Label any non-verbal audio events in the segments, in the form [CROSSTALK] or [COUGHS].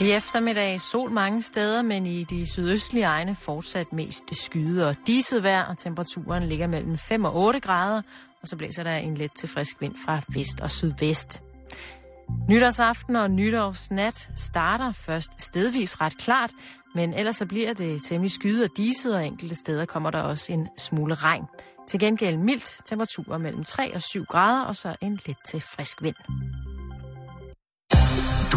I eftermiddag sol mange steder, men i de sydøstlige egne fortsat mest skyde og diset vejr, og temperaturen ligger mellem 5 og 8 grader, og så blæser der en let til frisk vind fra vest og sydvest. Nytårsaften og nytårsnat starter først stedvis ret klart, men ellers så bliver det temmelig skyde og diset, og enkelte steder kommer der også en smule regn. Til gengæld mildt temperaturer mellem 3 og 7 grader, og så en let til frisk vind.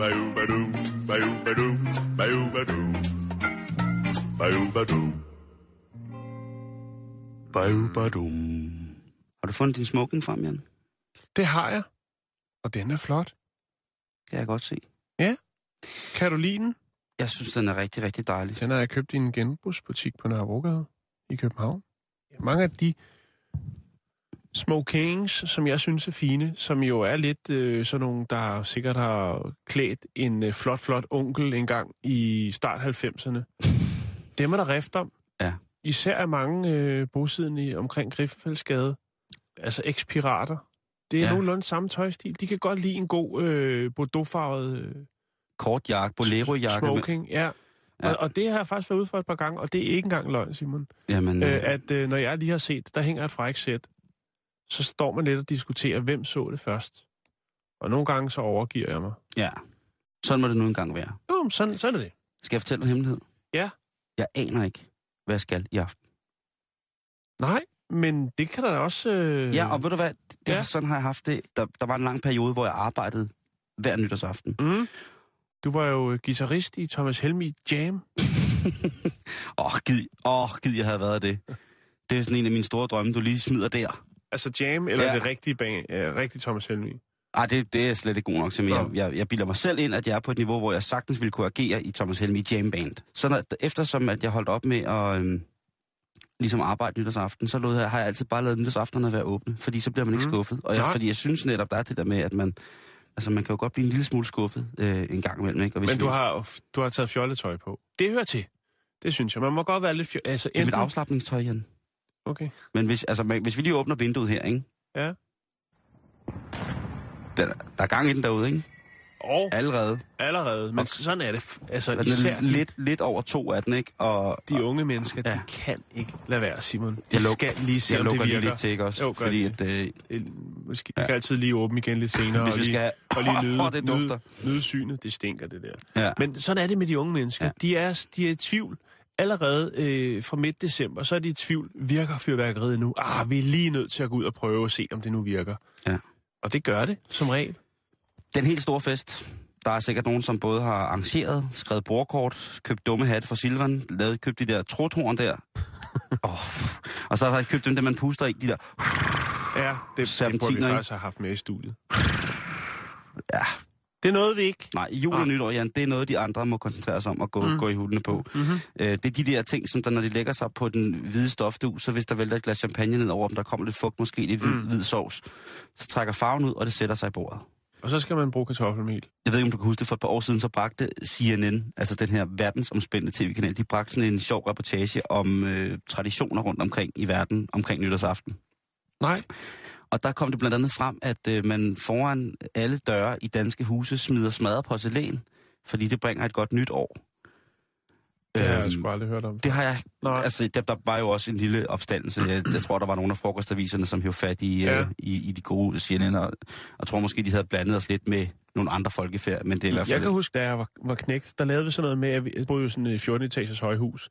Bayou Badou, Bayou Badou, Bayou Badou, Bayou Badou, Bayou Badou. Har du fundet din smoking frem, Jan? Det har jeg. Og den er flot. Kan jeg godt se. Ja. Kan du lide den? Jeg synes, den er rigtig, rigtig dejlig. Den har jeg købt i en genbrugsbutik på Nørrebrogade i København. Mange af de smokings, som jeg synes er fine, som jo er lidt øh, sådan nogle, der sikkert har klædt en øh, flot, flot onkel engang i start 90'erne. [LAUGHS] Dem er der rift om. Ja. Især er mange øh, bosiddende i, omkring Griffenfeldsgade, altså ekspirater. Det er Ja. nogenlunde samme tøjstil. De kan godt lide en god øh, bordeauxfarvet øh, Kort jakke, bolero-jakke. Med, smoking. Ja. Ja. ja. Og, og det har jeg faktisk været ude for et par gange, og det er ikke engang løgn, Simon. jamen, Øh, øh, at øh, når jeg lige har set, der hænger et fræk sæt, så står man lidt og diskuterer, hvem så det først. Og nogle gange så overgiver jeg mig. ja. Sådan må det nu engang være. Jo, sådan, sådan er det. Skal jeg fortælle en hemmelighed? Ja. Jeg aner ikke, hvad jeg skal i aften. Nej, men det kan der da også... Øh... Ja, og ved du hvad? Det, ja. Ja. Sådan har jeg haft det. Der, der var en lang periode, hvor jeg arbejdede hver nytårsaften. Mm. Du var jo guitarist i Thomas Helmi Jam. [LAUGHS] Åh, oh, gid, oh, gid jeg havde været det. Det er sådan en af mine store drømme, du lige smider der. Altså Jam, eller Ja. det rigtige, bag, øh, rigtige Thomas Helmi. Ej, det, det er slet ikke god nok til mig. Jeg, jeg, jeg bilder mig selv ind, at jeg er på et niveau, hvor jeg sagtens ville kunne agere i Thomas Helmi Jam Band. Så når, eftersom at jeg holdt op med at øhm, ligesom arbejde nytårsaften, så lod jeg, har jeg altid bare lavet nytårsaftenerne være åbne, fordi så bliver man ikke Mm. skuffet. Og jeg, Nej. fordi jeg synes netop, der er det der med, at man, altså man kan jo godt blive en lille smule skuffet øh, en gang imellem. Ikke? Og hvis Men du vi- har, du har taget fjolletøj på. Det hører til. Det synes jeg. Man må godt være lidt... Fjo- altså, Det er mit enten- afslappningstøj, Jan. Okay. Men hvis, altså, hvis vi lige åbner vinduet her, ikke? Ja. Der, der er gang i den derude, ikke? Og Allerede. allerede. Men Og- sådan er det. Altså, den især er lidt, lidt over to af den, ikke? Og, de unge mennesker, Ja. de kan ikke lade være, Simon. De Jeg luk- skal lige se, jeg om det lukker lige virker. lidt til, ikke også? Jo, fordi det. at, øh, Øh, Måske Ja. kan altid lige åbne igen lidt senere. hvis og lige, skal og lige nyde, det dufter. nyde, nyde synet. Det stinker, det der. Ja. Men sådan er det med de unge mennesker. Ja. De, er, de er i tvivl. Allerede øh, fra midt december, så er de i tvivl. Virker fyrværkeriet nu? Ah, vi er lige nødt til at gå ud og prøve at se, om det nu virker. Ja. Og det gør det, som regel. Den helt store fest. Der er sikkert nogen, som både har arrangeret, skrevet bordkort, købt dumme hatte fra Silvan, lavet, købt de der trothorn der. [LAUGHS] oh. Og så har jeg købt dem, der man puster i, de der... Ja, det, det burde vi faktisk have haft med i studiet. Ja, Det er noget, vi ikke. nej, jul og nytår, Jan, det er noget, de andre må koncentrere sig om at gå, mm. Gå i hundene på. Mm-hmm. Øh, det er de der ting, som der, når de lægger sig på den hvide stofdu, så hvis der vælter et glas champagne ned over dem, der kommer lidt fugt, måske lidt hvid. Mm. hvid sovs, så trækker farven ud, og det sætter sig i bordet. Og så skal man bruge kartoffelmel. Jeg ved ikke, om du kan huske det, for et par år siden, så bragte CNN, altså den her verdensomspændende tv-kanal, de bragte sådan en sjov reportage om øh, traditioner rundt omkring i verden, omkring nytårsaften. Nej. Og der kom det blandt andet frem, at øh, man foran alle døre i danske huse smider smadret porcelæn, fordi det bringer et godt nyt år. Det har jeg Øhm, sgu aldrig hørt om. det har jeg... Nej. Altså, der, der var jo også en lille opstandelse. Jeg, jeg tror, der var nogle af frokostaviserne, som hævde fat i, Ja. ja. øh, i, i de gode CNN, og jeg tror måske, de havde blandet os lidt med nogle andre folkefærd, men det er i hvert fald... Jeg kan huske, da jeg var, var knægt, der lavede vi sådan noget med, at vi jeg boede jo sådan et 14 etagers højhus.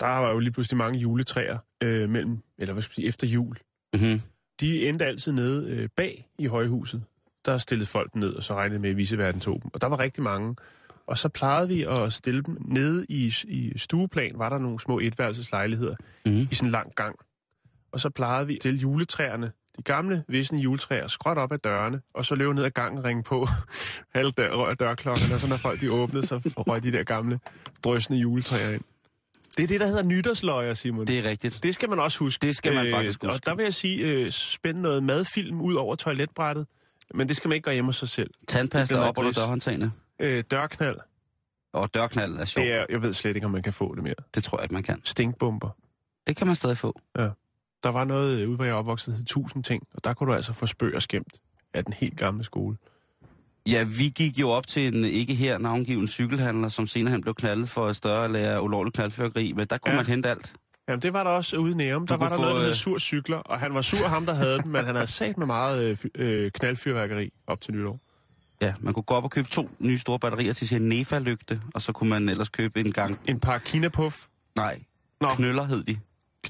Der var jo lige pludselig mange juletræer øh, mellem, eller hvad skal man sige, efter jul. Mm-hmm. De endte altid nede øh, bag i højhuset. Der stillede folk ned, og så regnede med, at viseverden tog dem. Og der var rigtig mange. Og så plejede vi at stille dem nede i, i stueplan, var der nogle små etværelseslejligheder Mm. i sådan en lang gang. Og så plejede vi at stille juletræerne de gamle visne juletræer skråt op ad dørene, og så løb ned ad gangen og ringe på [LAUGHS] halv dør, dørklokken, og så når folk de åbnede, så røg de der gamle drøsende juletræer ind. Det er det, der hedder nytårsløjer, Simon. Det er rigtigt. Det skal man også huske. Det skal man faktisk øh, huske. Og der vil jeg sige, øh, spænd noget madfilm ud over toiletbrættet, men det skal man ikke gøre hjemme hos sig selv. Tandpasta op under dørhåndtagene. Øh, dørknald, Og dørknald er sjovt. det er, jeg ved slet ikke, om man kan få det mere. Det tror jeg ikke, man kan. Stinkbomber. Det kan man stadig få. Der var noget øh, ude, hvor jeg opvokset, der hed 1000 ting, og der kunne du altså få spøg og skæmt af den helt gamle skole. Ja, vi gik jo op til en ikke her navngiven cykelhandler, som senere han blev knaldet for et større lærer ulovlig knaldfyrkeri, men der kunne Ja. man hente alt. Jamen, det var der også ude i Nærum. Der var der få, noget, der hed øh, sur cykler, og han var sur ham, der havde dem, men han havde sat med meget øh, øh, knaldfyrværkeri op til nytår. Ja, man kunne gå op og købe to nye store batterier til sin Nefa-lygte, og så kunne man ellers købe en gang... En par kinapuff, Nej, Nå. knøller hed de.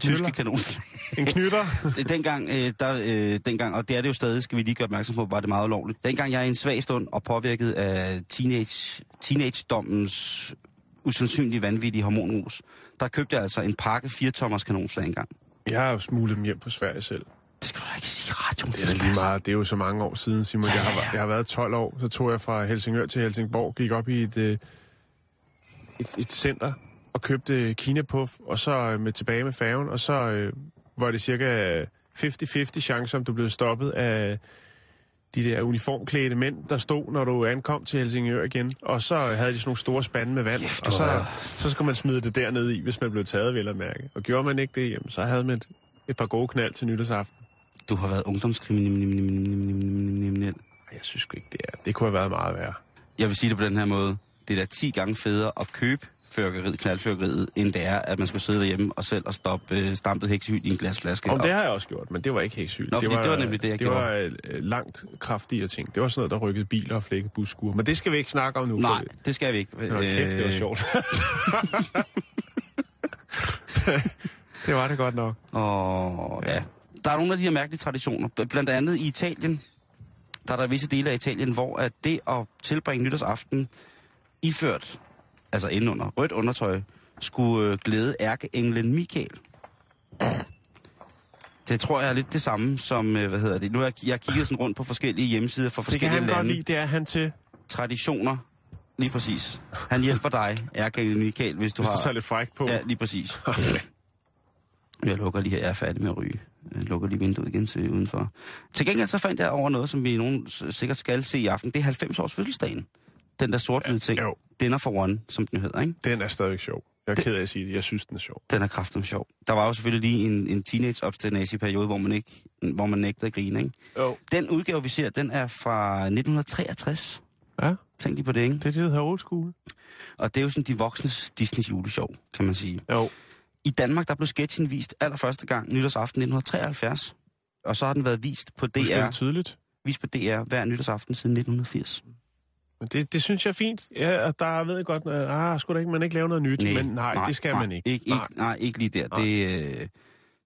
Knøller? Tyske kanonslag. [LAUGHS] en knytter. [LAUGHS] Det- dengang, øh, der, øh, dengang, og det er det jo stadig, skal vi lige gøre opmærksom på, var det meget ulovligt. Dengang jeg er i en svag stund og påvirket af teenage, teenage-dommens usandsynlige vanvittige hormonrus, der købte jeg altså en pakke 4-tommers kanonslag engang. Jeg har jo smuglet dem hjem fra Sverige selv. Det skal du da ikke sige radioen. Det er lige meget. Det er jo så mange år siden, Simon. Jeg, har, jeg har været 12 år. Så tog jeg fra Helsingør til Helsingborg, gik op i et, øh, et, et center og købte kinapuff, og så øh, med tilbage med færgen, og så øh, var det cirka 50-50 chance, om du blev stoppet af de der uniformklædte mænd, der stod, når du ankom til Helsingør igen. Og så havde de sådan nogle store spande med vand, Kæft, og så, så skulle man smide det dernede i, hvis man blev taget, vel at mærke. Og gjorde man ikke det, jamen, så havde man et, et par gode knald til nytårsaften. Du har været ungdomskriminel. Jeg synes ikke, det er. Det kunne have været meget værre. Jeg vil sige det på den her måde. Det er da 10 gange federe at købe fyrkeriet, knaldfyrkeriet, end det er, at man skulle sidde derhjemme og selv og stoppe øh, stampet heksehyld i en glasflaske. Om Og- det har jeg også gjort, men det var ikke sygt. Nå, fordi det var nemlig det, jeg det gjorde. var øh, langt kraftigere ting. Det var sådan noget, der rykkede biler og flækkede busskuer. Men det skal vi ikke snakke om nu. for Nej, det- det skal vi ikke. Nå, kæft, det var Øh, sjovt. [LAUGHS] det var det godt nok. Og ja, der er nogle af de her mærkelige traditioner. Bl- Blandt andet i Italien, der er der visse dele af Italien, hvor at det at tilbringe nytårsaften iført, altså indenunder rødt undertøj, skulle øh, glæde ærkeenglen Michael. Det tror jeg er lidt det samme som, øh, hvad hedder det, nu har jeg, jeg kigget sådan rundt på forskellige hjemmesider for Det kan forskellige han godt lande. lide, det er han til. Traditioner, lige præcis. Han hjælper dig, ærkeenglen Michael, hvis du Hvis har... du tager lidt frækt på. Ja, lige præcis. Jeg lukker lige her, jeg er færdig med at ryge. Jeg lukker lige vinduet igen til udenfor. Til gengæld så fandt jeg over noget, som vi nogen sikkert skal se i aften. Det er 90 års fødselsdagen. Den der sort-hvide ting. jo. Dinner for one, som den hedder, ikke? Den er stadigvæk sjov. Jeg er Det- ked af at sige det. Jeg synes, den er sjov. Den er kraftigt sjov. Der var jo selvfølgelig lige en, en teenage periode, hvor man, ikke, hvor man nægtede at grine, ikke? Jo. Den udgave, vi ser, den er fra 1963. Ja, Tænk lige på det, ikke? det er det, der hedder old school. Og det er jo sådan de voksnes Disneys juleshow, kan man sige. Jo. I Danmark, der blev sketchen vist allerførste gang nytårsaften 1973. Og så har den været vist på DR, det tydeligt. vist på DR hver nytårsaften siden 1980. Det, det synes jeg er fint. Ja, der ved jeg godt, at ah, skulle da ikke, man ikke lave noget nyt. men nej, det skal nej, man ikke. Ikke, nej. ikke, nej, ikke lige der. Nej. Det, øh,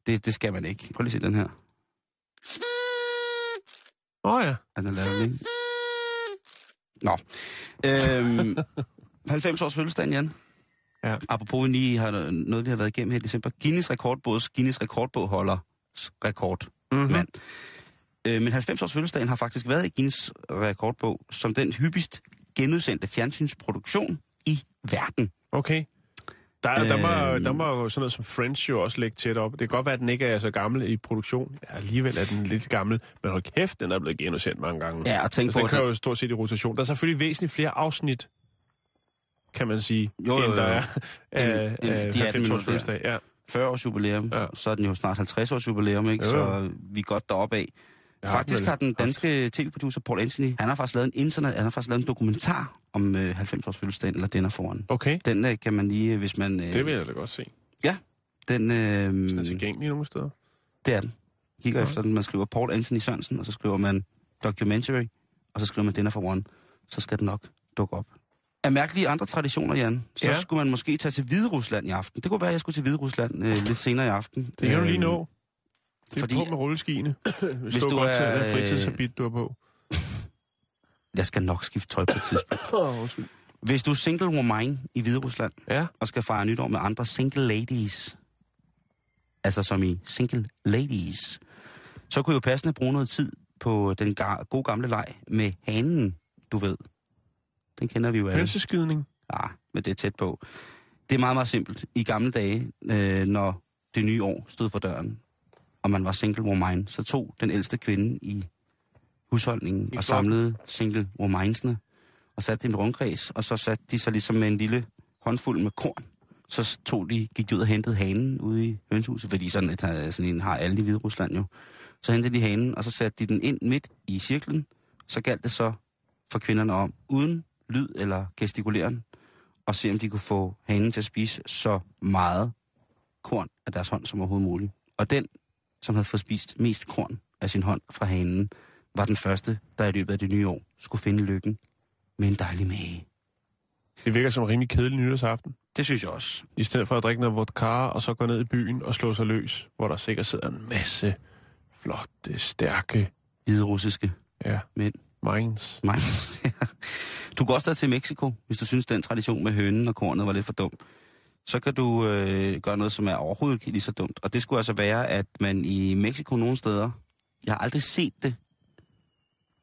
det, det skal man ikke. Prøv lige at se den her. Åh oh, ja. Den er lavet, ikke? Nå. Øhm, [LAUGHS] 90 års fødselsdag, Jan. Ja. Apropos, vi lige har noget, vi har været igennem her i december. Guinness rekordbogs Guinness rekordbog holder rekord Mm-hmm. Øh, men 90 års fødselsdagen har faktisk været i Guinness rekordbog som den hyppigst genudsendte fjernsynsproduktion i verden. Okay. Der, der, må, Øhm. der må jo sådan noget som French jo også lægge tæt op. Det kan godt være, at den ikke er så gammel i produktion. Ja, alligevel er den lidt gammel. Men hold kæft, den er blevet genudsendt mange gange. Ja, og tænk altså, på, den kører den- jo stort set i rotation. Der er selvfølgelig væsentligt flere afsnit, kan man sige, Jo, jo, end der jo. er af, af de 18 90 års minutter, fødselsdag. Ja. 40 års jubilæum, Ja. ja. så er den jo snart 50 års jubilæum, ikke? Jo, jo. så vi er godt deroppe af. Faktisk har den danske tv-producer Paul Anthony, han har faktisk lavet en internet, han har faktisk lavet en dokumentar om øh, 90 års fødselsdagen, eller Dinner for One. Okay, Den øh, kan man lige, øh, hvis man... Øh, det vil jeg da godt se. Den, øh, Den er tilgængelig nogle steder. det er den. Kigger Ja. efter den. Man skriver Paul Anthony Sørensen, og så skriver man documentary, og så skriver man Dinner for One. Så skal den nok dukke op. Af mærkelige andre traditioner, Jan, så Ja. ja. skulle man måske tage til Hvide Rusland i aften. Det kunne være, at jeg skulle til Hvide Rusland øh, lidt senere i aften. Det kan du lige Øh, nå. Det er fordi- på med rulleskiene. [COUGHS] Hvis, Hvis du, du er, øh, fritidshabit, du har på. [COUGHS] Jeg skal nok skifte tøj på et tidspunkt. [COUGHS] Hvis du er single woman i Hvide Rusland, ja, og skal fejre nytår med andre single ladies, altså som i single ladies, så kunne jeg jo passende bruge noget tid på den ga- gode gamle leg med hanen, du ved. Den kender vi jo alle. Hønseskydning. Ja, men det er tæt på. Det er meget, meget simpelt. I gamle dage, øh, når det nye år stod for døren, og man var single woman, så tog den ældste kvinde i husholdningen I og samlede single womansene, og satte dem i en rundkreds, og så satte de sig ligesom med en lille håndfuld med korn. Så tog de, gik de ud og hentede hanen ude i hønsehuset, fordi sådan, et, øh, sådan en har alle i Hvide Rusland jo. Så hentede de hanen, og så satte de den ind midt i cirklen. Så galt det så for kvinderne om, uden lyd eller gestikuleren, og se om de kunne få hanen til at spise så meget korn af deres hånd som overhovedet muligt. Og den, som havde fået spist mest korn af sin hånd fra hanen, var den første, der i løbet af det nye år skulle finde lykken med en dejlig mage. Det virker som en rimelig kedelig nytårsaften. Det synes jeg også. I stedet for at drikke noget vodka, og så gå ned i byen og slå sig løs, hvor der sikkert sidder en masse flotte, stærke, Hvide russiske ja, mænd. minds. Nej. [LAUGHS] du går også tage til Mexico, hvis du synes, den tradition med hønen og kornet var lidt for dum. Så kan du øh, gøre noget, som er overhovedet ikke lige så dumt. Og det skulle altså være, at man i Mexico nogle steder, jeg har aldrig set det,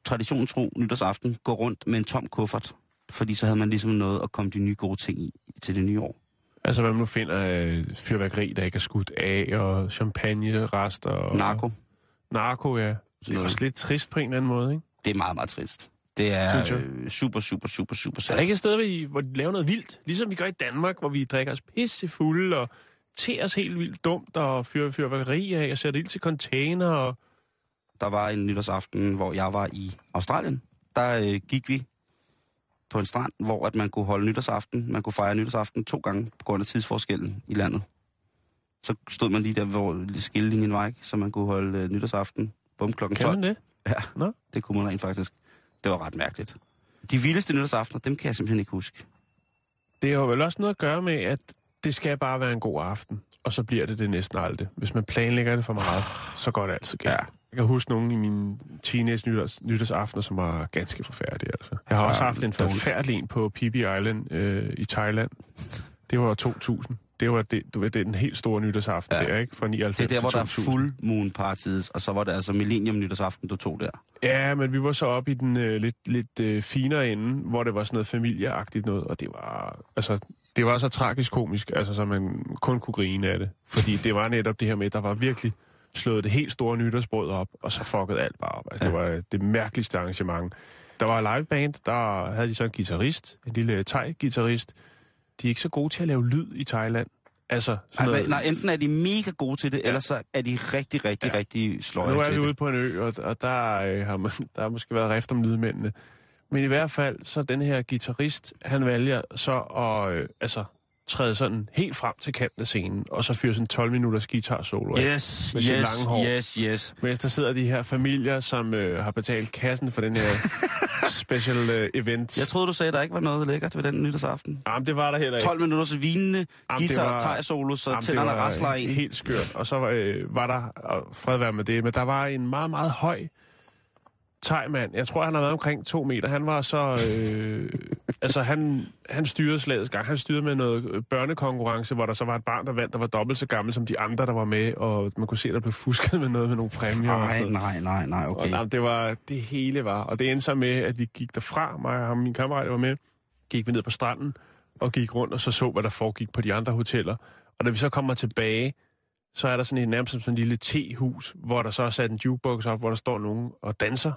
traditionen tro nytårsaften, gå rundt med en tom kuffert. Fordi så havde man ligesom noget at komme de nye gode ting i til det nye år. Altså, hvad man nu finder øh, fyrværkeri, der ikke er skudt af, og champagne-rester. Og Narko, Narko, ja. Det er også lidt trist på en eller anden måde, ikke? det er meget, meget trist. Det er øh, super, super, super, super Så er der ikke et sted, hvor de, hvor de laver noget vildt? Ligesom vi gør i Danmark, hvor vi drikker os pisse fulde og ter os helt vildt dumt og fyrer fyrværkeri af og sætter ild til container. Og... Der var en nytårsaften, hvor jeg var i Australien. Der øh, gik vi på en strand, hvor at man kunne holde nytårsaften. Man kunne fejre nytårsaften to gange på grund af tidsforskellen i landet. Så stod man lige der, hvor skillelinjen var, ikke? Så man kunne holde øh, nytårsaften bum klokken Kan 12. man det? Ja, Nå. det kunne man rent faktisk. Det var ret mærkeligt. De vildeste nytårsaftener, dem kan jeg simpelthen ikke huske. Det har vel også noget at gøre med, at det skal bare være en god aften, og så bliver det det næsten aldrig. Hvis man planlægger det for meget, så går det altid galt. Ja. Jeg kan huske nogle i mine teenage nytårs, nytårsaftener, som var ganske forfærdelige. Altså. Jeg har Ja, også haft en forfærdelig en på Phi Island øh, i Thailand. Det var 2000. Det var det, du ved, det er den helt store nytårsaften Ja. der, ikke? Fra 99 Det er der, hvor der er 2000. full moon parties, og så var det altså millennium nytårsaften, du tog der. Ja, men vi var så oppe i den øh, lidt, lidt øh, finere ende, hvor det var sådan noget familieagtigt noget, og det var, altså, det var så tragisk komisk, altså, så man kun kunne grine af det. Fordi [LAUGHS] det var netop det her med, der var virkelig slået det helt store nytårsbrød op, og så fuckede alt bare op. Altså, ja. det var øh, det mærkeligste arrangement. Der var liveband, der havde de så en guitarist, en lille thai-guitarist. De er ikke så gode til at lave lyd i Thailand. Altså, sådan noget, nej, enten er de mega gode til det, ja. eller så er de rigtig, rigtig, ja. rigtig sløje Nu er til vi det. ude på en ø, og, og der, øh, har man, der har måske været rift om lydmændene. Men i hvert fald, så den her guitarist, han vælger så at øh, altså, træde sådan helt frem til kanten af scenen, og så fyre sådan 12 minutters guitar solo af. Yes, Med yes, lange hår. yes, yes. Mens der sidder de her familier, som øh, har betalt kassen for den her [LAUGHS] special øh, event. Jeg troede, du sagde, at der ikke var noget lækkert ved den nytårsaften. Jamen, det var der heller ikke. 12 minutters vinende, Jamen, det guitar, var- thai solo, så Jamen, tænderne rasler en. Helt skørt. Og så øh, var der, og fred være med det, men der var en meget, meget høj tegmand. Jeg tror, han har været omkring to meter. Han var så... Øh, altså, han, han styrede slagets gang. Han styrede med noget børnekonkurrence, hvor der så var et barn, der vandt, der var dobbelt så gammel som de andre, der var med, og man kunne se, der blev fusket med noget med nogle præmier. og Nej, nej, nej, nej, Og, okay. nej, det var det hele var. Og det endte så med, at vi gik derfra, mig og ham, min kammerat var med, gik vi ned på stranden og gik rundt og så så, hvad der foregik på de andre hoteller. Og da vi så kommer tilbage, så er der sådan en nærmest sådan en lille tehus, hvor der så er sat en jukebox op, hvor der står nogen og danser.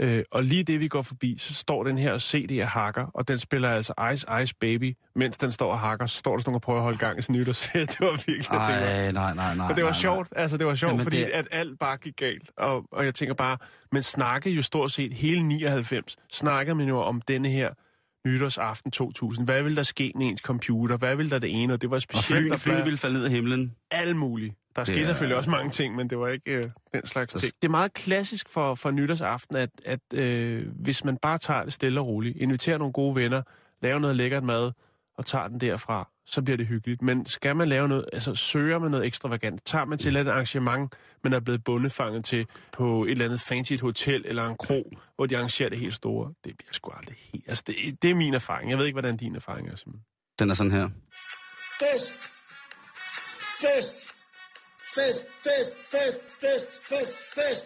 Øh, og lige det, vi går forbi, så står den her CD og hakker, og den spiller altså Ice Ice Baby, mens den står og hakker, så står der sådan nogen og prøver at holde gang i en nytårsfest. [LAUGHS] Det var virkelig, jeg tænkte, Ej, nej, nej, nej. og det var nej, sjovt, altså det var sjovt, Jamen, fordi det- at alt bare gik galt. Og, og jeg tænker bare, men snakkede jo stort set hele 99, snakkede man jo om denne her nytårsaften 2000. Hvad ville der ske med ens computer? Hvad ville der det ene? Og det var Og specielt, flyene, der flyene fløj ville falde ned af himlen. alt muligt. Der skete er- selvfølgelig også mange ting, men det var ikke øh, den slags ting. Det er meget klassisk for, for nytårsaften, at, at øh, hvis man bare tager det stille og roligt, inviterer nogle gode venner, laver noget lækkert mad, og tager den derfra, så bliver det hyggeligt. Men skal man lave noget, altså søger man noget ekstravagant, tager man til et eller arrangement, man er blevet bundefanget til på et eller andet fancy hotel eller en kro, hvor de arrangerer det helt store, det bliver sgu aldrig helt... Altså, det, det er min erfaring. Jeg ved ikke, hvordan din erfaring er, Simon. Den er sådan her. Fest! Fest! Fest, fest, fest, fest, fest, fest.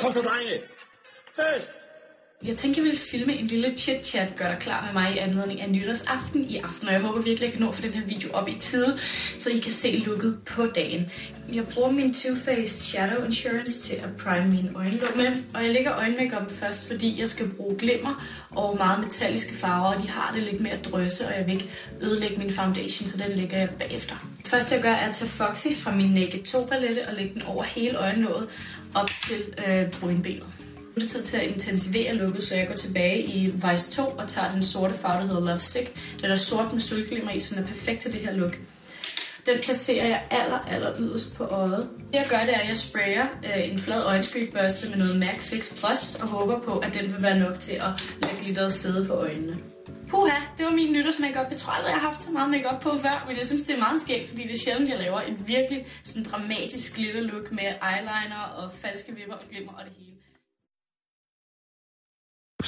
Så, drenge. Fest. Jeg tænker, jeg vil filme en lille chit-chat, gør dig klar med mig i anledning af nytårsaften i aften. Og jeg håber virkelig, at jeg kan nå for den her video op i tide, så I kan se looket på dagen. Jeg bruger min Too Faced Shadow Insurance til at prime mine øjenlåg med. Og jeg lægger øjenmakeup først, fordi jeg skal bruge glimmer og meget metalliske farver. Og de har det lidt mere at drøse, og jeg vil ikke ødelægge min foundation, så den lægger jeg bagefter. Først jeg gør er at tage Foxy fra min Naked 2 palette og lægge den over hele øjenlåget op til øh, brynbenet. Tid til at intensivere looket, så jeg går tilbage i Vice 2 og tager den sorte farve, der hedder Love Sick. Den er sort med sølvglimmer i, så den er perfekt til det her look. Den placerer jeg aller, aller yderst på øjet. Det jeg gør, det er, at jeg sprayer øh, en flad øjenskyggebørste med noget MAC Fix Plus og håber på, at den vil være nok til at lade glitteret sidde på øjnene. Puha, det var min nytårsmakeup. Jeg tror aldrig, jeg har haft så meget makeup på før, men jeg synes, det er meget skægt, fordi det er sjældent, jeg laver et virkelig sådan dramatisk glitter look med eyeliner og falske vipper og glimmer og det hele.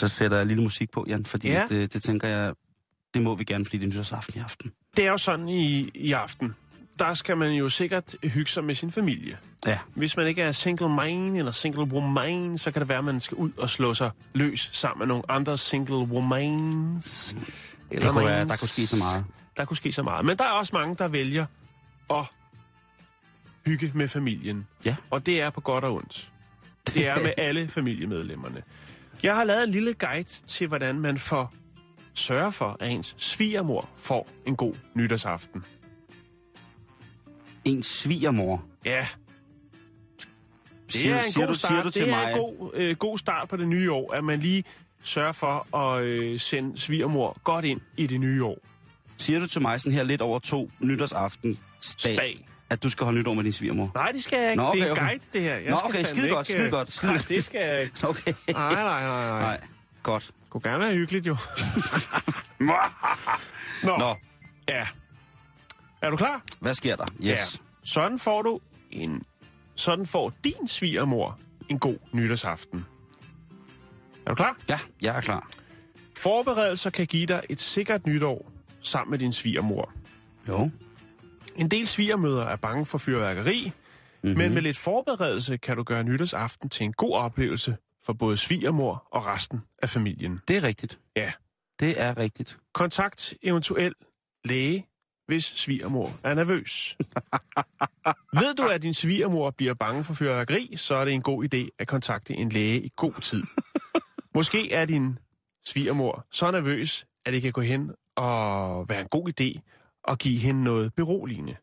Så sætter jeg lille musik på, Jan, fordi Ja. ja. det, det tænker jeg, det må vi gerne, fordi det er nytårsaften i aften. Det er jo sådan i, i aften. Der skal man jo sikkert hygge sig med sin familie. Ja, Hvis man ikke er single man eller single woman, så kan det være, at man skal ud og slå sig løs sammen med nogle andre single womans. det kunne være, der kunne ske så meget. Der kunne ske så meget. Men der er også mange, der vælger at hygge med familien. Ja. Og det er på godt og ondt. Det er med [LAUGHS] alle familiemedlemmerne. Jeg har lavet en lille guide til, hvordan man får sørge for, at ens svigermor får en god nytårsaften. En svigermor. Ja, det Siger- er en siger god du- start. siger du til det er mig? en god, øh, god start på det nye år, at man lige sørger for at øh, sende svigermor godt ind i det nye år. Siger du til mig sådan her lidt over to nytårsaften dag. At du skal holde nytår med din svigermor? Nej, det skal jeg ikke. Nå, okay, det er okay. guide, det her. Jeg Nå, okay, skide godt, skide godt, skide Nej, det skal jeg ikke. [LAUGHS] Okay. Nej, nej, nej, nej. Nej, godt. Det kunne gerne være hyggeligt, jo. [LAUGHS] Nå. Nå, Ja. Er du klar? hvad sker der? Yes. Ja. Sådan får du en... Sådan får din svigermor en god nytårsaften. Er du klar? Ja, jeg er klar. Forberedelser kan give dig et sikkert nytår sammen med din svigermor. Jo. En del svigermøder er bange for fyrværkeri, mm-hmm. men med lidt forberedelse kan du gøre nytårsaften til en god oplevelse for både svigermor og resten af familien. Det er rigtigt. Ja. Det er rigtigt. Kontakt eventuel læge, hvis svigermor er nervøs. [LAUGHS] Ved du, at din svigermor bliver bange for fyrværkeri, så er det en god idé at kontakte en læge i god tid. [LAUGHS] Måske er din svigermor så nervøs, at det kan gå hen og være en god idé at give hende noget beroligende.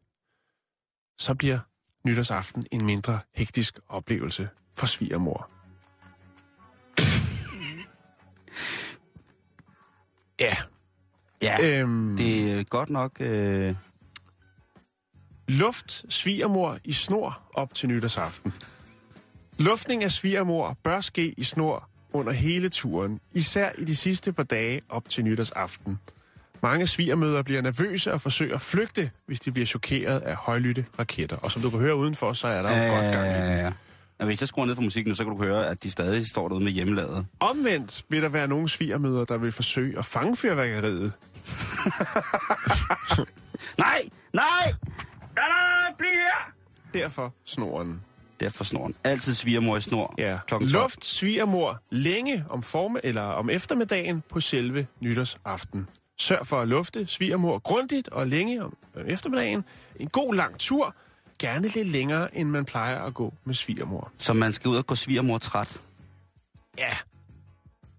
Så bliver nytårsaften en mindre hektisk oplevelse for svigermor. Ja, Ja, øhm, det er godt nok... Øh... Luft svigermor i snor op til nytårsaften. Luftning af svigermor bør ske i snor under hele turen, især i de sidste par dage op til nytårsaften. Mange svigermøder bliver nervøse og forsøger at flygte, hvis de bliver chokeret af højlytte raketter. Og som du kan høre udenfor, så er der jo godt gang i. den. Ja, ja. Hvis jeg skruer ned for musikken nu, så kan du høre, at de stadig står derude med hjemmelavet. Omvendt vil der være nogle svigermøder, der vil forsøge at fange fyrværkeriet. [LAUGHS] Nej! Nej! Nej, nej, nej, bliv her! Derfor snoren. Derfor snoren. Altid svigermor i snor. Ja. Klokken 12. Luft svigermor længe om form eller om eftermiddagen på selve nytårsaften. Sørg for at lufte svigermor grundigt og længe om eftermiddagen. En god lang tur. Gerne lidt længere, end man plejer at gå med svigermor. Så man skal ud og gå svigermor træt. Ja,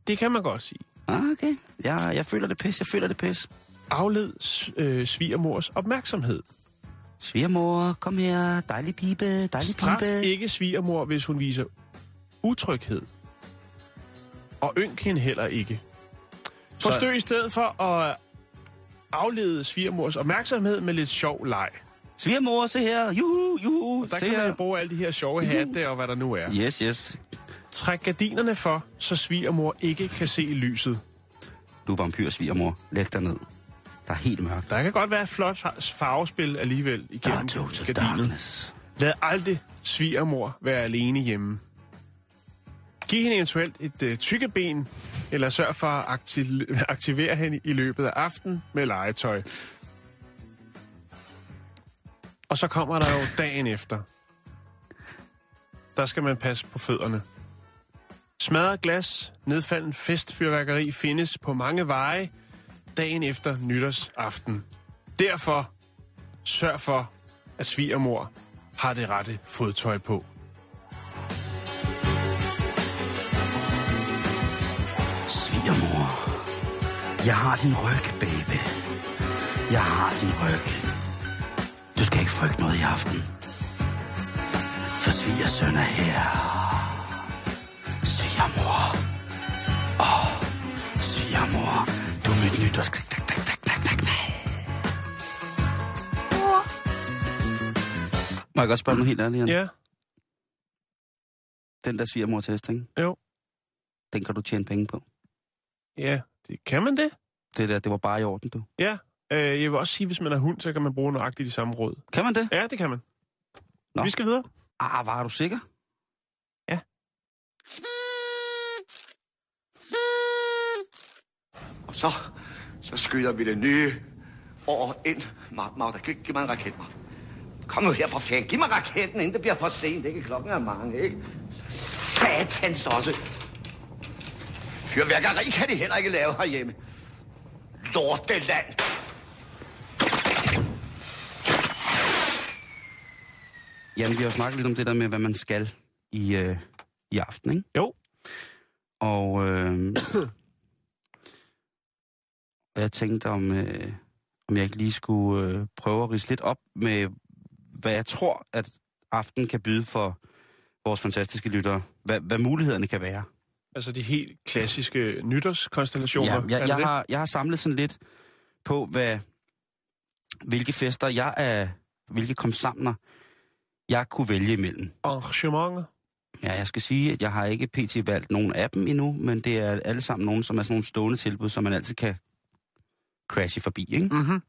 det kan man godt sige. Ah, okay. Jeg, jeg føler det pis, jeg føler det pis. Afled øh, svigermors opmærksomhed. Svigermor, kom her. Dejlig pibe, dejlig Straf pibe. ikke svigermor, hvis hun viser utryghed. Og ynk hende heller ikke. Forsøg i stedet for at aflede svigermors opmærksomhed med lidt sjov leg. Svigermor, se her. Juhu, juhu. Der se kan man her. jo bruge alle de her sjove hatte og hvad der nu er. Yes, yes. Træk gardinerne for, så svigermor ikke kan se lyset. Du vampyr, svigermor. Læg dig ned. Der er helt mørkt. Der kan godt være et flot far- farvespil alligevel Der er igennem total gardinen. darkness. Lad aldrig svigermor være alene hjemme. Giv hende eventuelt et øh, tykkeben, eller sørg for at akti- [LAUGHS] aktivere hende i løbet af aftenen med legetøj. Og så kommer der jo dagen efter. Der skal man passe på fødderne. Smadret glas, nedfalden festfyrværkeri findes på mange veje dagen efter nytårsaften. Derfor sørg for, at svigermor har det rette fodtøj på. Svigermor, jeg har din ryg, baby. Jeg har din ryg. Du skal ikke frygte noget i aften. For svigersøn er her. Svigermor. Åh, oh, svigermor. Du er mit nytårs... Knak, knak, knak, knak, knak, knak, knak. Må jeg godt spørge dig helt ærligt? Ja, Den der svigermor-test, ikke? jo. Den kan du tjene penge på. Ja, det, kan man det? Det der, det var bare i orden, du. Ja. Øh, jeg vil også sige, hvis man er hund, så kan man bruge nøjagtigt de samme råd. Kan man det? Ja, det kan man. Nå. Vi skal videre. Ah, var du sikker? Ja. Og så, så skyder vi det nye år ind. Mag- Magda, giv, giv mig en raket, Magda. Kom nu her for fanden. Giv mig raketten, inden det bliver for sent. Ikke? Klokken er mange, ikke? Satans også. Fyrværkeri kan de heller ikke lave herhjemme. Lorteland. Jan, vi har jo snakket lidt om det der med, hvad man skal i, øh, i aften, ikke? Jo. Og, øh, og jeg tænkte, om, øh, om jeg ikke lige skulle øh, prøve at rise lidt op med, hvad jeg tror, at aften kan byde for vores fantastiske lyttere. Hvad, hvad mulighederne kan være. Altså de helt klassiske nytårskonstellationer. Ja, jeg, jeg, det? har, jeg har samlet sådan lidt på, hvad, hvilke fester jeg er, hvilke kom sammen jeg kunne vælge imellem. Arrangementer. Ja, jeg skal sige, at jeg har ikke pt. valgt nogen af dem endnu, men det er alle sammen nogen, som er sådan nogle stående tilbud, som man altid kan crashe forbi, ikke? Mm-hmm.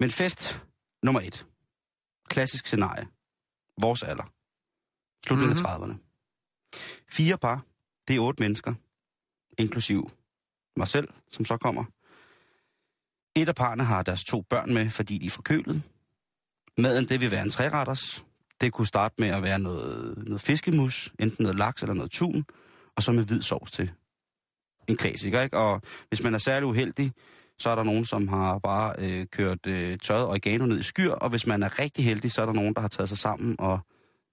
Men fest nummer et. Klassisk scenarie. Vores alder. Slutningen Mhm. mm-hmm. af 30'erne. Fire par. Det er otte mennesker. Inklusiv mig selv, som så kommer. Et af parerne har deres to børn med, fordi de er forkølet. Maden, det vil være en træretters. Det kunne starte med at være noget, noget fiskemus, enten noget laks eller noget tun, og så med hvid sovs til. En klassiker, ikke? Og hvis man er særlig uheldig, så er der nogen, som har bare øh, kørt øh, tørret oregano ned i skyr, og hvis man er rigtig heldig, så er der nogen, der har taget sig sammen og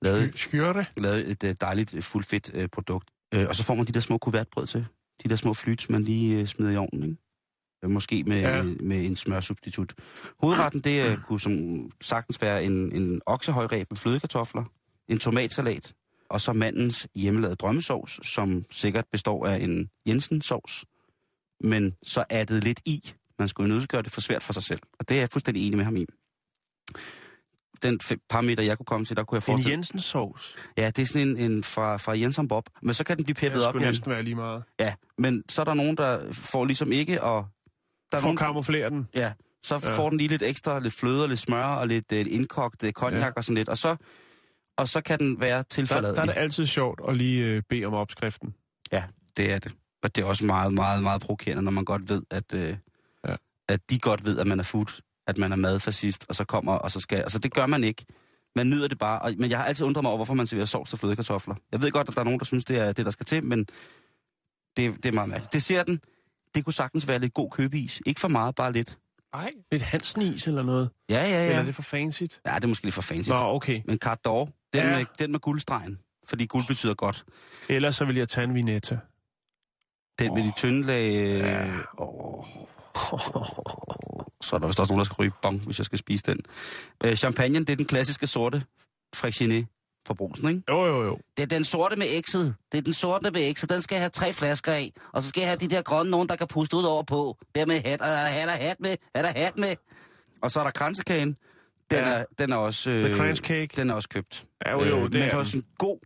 lavet, Skyrte. lavet et øh, dejligt fuldfedt øh, produkt. Øh, og så får man de der små kuvertbrød til. De der små flyts, man lige øh, smider i ovnen, ikke? Øh, Måske med, Ja. ja. med en smørsubstitut. Hovedretten, det øh, kunne som sagtens være en, en oksehøjræb med flødekartofler, en tomatsalat, og så mandens hjemmelavede drømmesovs, som sikkert består af en Jensen-sovs, men så addet lidt i. Man skulle jo nødt gøre det for svært for sig selv. Og det er jeg fuldstændig enig med ham i. Den fe- parameter, jeg kunne komme til, der kunne jeg En forestille... Jensen sovs. Ja, det er sådan en, en fra, fra Jensen Bob. Men så kan den blive Det peppet op igen. næsten være lige meget. Ja, men så er der nogen, der får ligesom ikke og Der er at kamuflere den. ja, så Ja. får den lige lidt ekstra, lidt fløde og lidt smør og lidt øh, indkogt øh, cognac Ja. og sådan lidt. Og så, og så kan den være Der, tilforladelig. der er det altid sjovt at lige øh, bede om opskriften. Ja, det er det. Og det er også meget, meget, meget provokerende, når man godt ved, at, øh, ja. at de godt ved, at man er food, at man er madfascist, og så kommer, og så skal... Altså, det gør man ikke. Man nyder det bare. Og, men jeg har altid undret mig over, hvorfor man serverer sovs og flødekartofler. Jeg ved godt, at der er nogen, der synes, det er det, der skal til, men det, det er meget mærkeligt. Det ser den. Det kunne sagtens være lidt god købeis. Ikke for meget, bare lidt. Ej, lidt Hansen-is eller noget. Ja, ja, Eller ja. er det for fancy? Ja, det er måske lidt for fancy. Nå, okay. Men carte d'or, den, Ja. med, den med guldstregen. Fordi guld betyder godt. Ellers så vil jeg tage en vinetta. Den med de tynde lag... Ja. Øh, [LAUGHS] så er der vist også nogen, der skal ryge bong, hvis jeg skal spise den. Øh, champagne, det er den klassiske sorte Freixenet fra Brugsen, ikke? Jo, jo, jo. Det er den sorte med ekset. Det er den sorte med ekset. Den skal jeg have tre flasker af. Og så skal jeg have de der grønne nogen, der kan puste ud over på. Der med hat. Og er der hat, med? Er der hat med? Og så er der kransekagen. Den, Ja. er, den er også... The crunch cake. Den er også købt. Ja, jo, jo, Øh, det men er det er den. også en god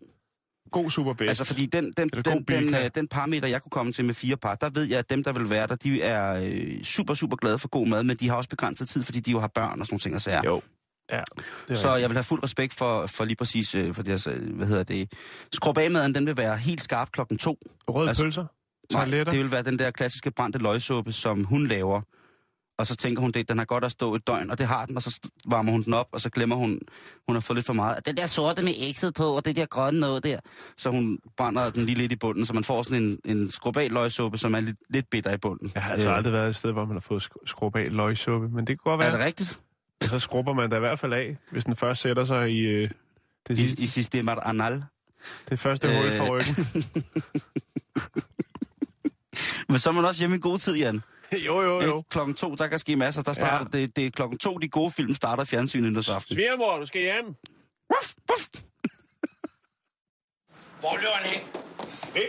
God super bedst. Altså, fordi den, den, den, den, Bilka. øh, den parameter, jeg kunne komme til med fire par, der ved jeg, at dem, der vil være der, de er øh, super, super glade for god mad, men de har også begrænset tid, fordi de jo har børn og sådan nogle ting og sager. Jo. Ja, Så rigtigt. jeg vil have fuld respekt for, for lige præcis, øh, for deres, øh, hvad hedder det, skrub den vil være helt skarp klokken to. Røde altså- pølser? Nej, Toiletter? det vil være den der klassiske brændte løgsuppe, som hun laver. Og så tænker hun, det, den har godt at stå et døgn, og det har den, og så varmer hun den op, og så glemmer hun, hun har fået lidt for meget. Den der sorte med ægset på, og det der grønne noget der. Så hun brænder den lige lidt i bunden, så man får sådan en, en skrubal løgsuppe, som er lidt, lidt bitter i bunden. Jeg har altså Øh, aldrig været et sted, hvor man har fået sk- skrubal løgsuppe, men det kunne godt Er være. det rigtigt? Så skrubber man da i hvert fald af, hvis den først sætter sig i øh, det, I, sidste, i systemet anal. det første hul for Øh. ryggen. [LAUGHS] Men så er man også hjemme i god tid, Jan. [LAUGHS] jo, jo, jo. Klokken to, der kan ske masser. Der starter, ja. det, det er klokken to, de gode film starter fjernsynet nytårsaften. Svigermor, du skal hjem. Ruff, ruff. Hvor løber han hen? Hvem?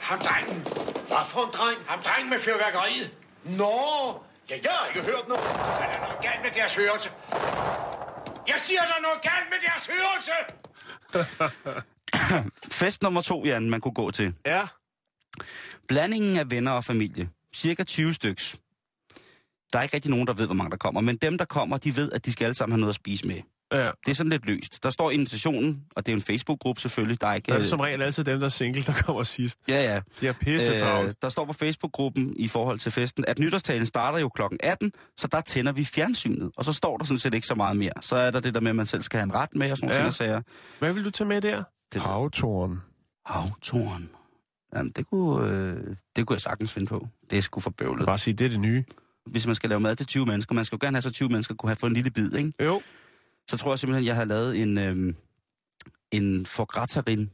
Ham drengen. Hvad for en dreng? Ham drengen med fyrværkeriet. Nå, ja, jeg har ikke hørt noget. Der er noget galt med deres hørelse. Jeg siger, der er noget galt med deres hørelse. [COUGHS] Fest nummer to, Jan, man kunne gå til. Ja. Blandingen af venner og familie. Cirka 20 styks. Der er ikke rigtig nogen, der ved, hvor mange der kommer. Men dem, der kommer, de ved, at de skal alle sammen have noget at spise med. ja. Det er sådan lidt løst. Der står invitationen, og det er en Facebook-gruppe selvfølgelig. Der er ikke... Der er øh, som regel altid dem, der er single, der kommer sidst. Ja, ja. De har pisse øh, der står på Facebook-gruppen i forhold til festen, at nytårstalen starter jo klokken 18, så der tænder vi fjernsynet. Og så står der sådan set ikke så meget mere. Så er der det der med, at man selv skal have en ret med, og sådan nogle Ja. ting og sager. Hvad vil du tage med der? Det- Havtoren. Havtoren. Jamen, det kunne, øh, det kunne jeg sagtens finde på. Det er sgu for bøvlet. Bare sige, det er det nye. Hvis man skal lave mad til 20 mennesker, man skal jo gerne have så 20 mennesker kunne have fået en lille bid, ikke? Jo. Så tror jeg simpelthen, jeg har lavet en, øh, en forgratarin.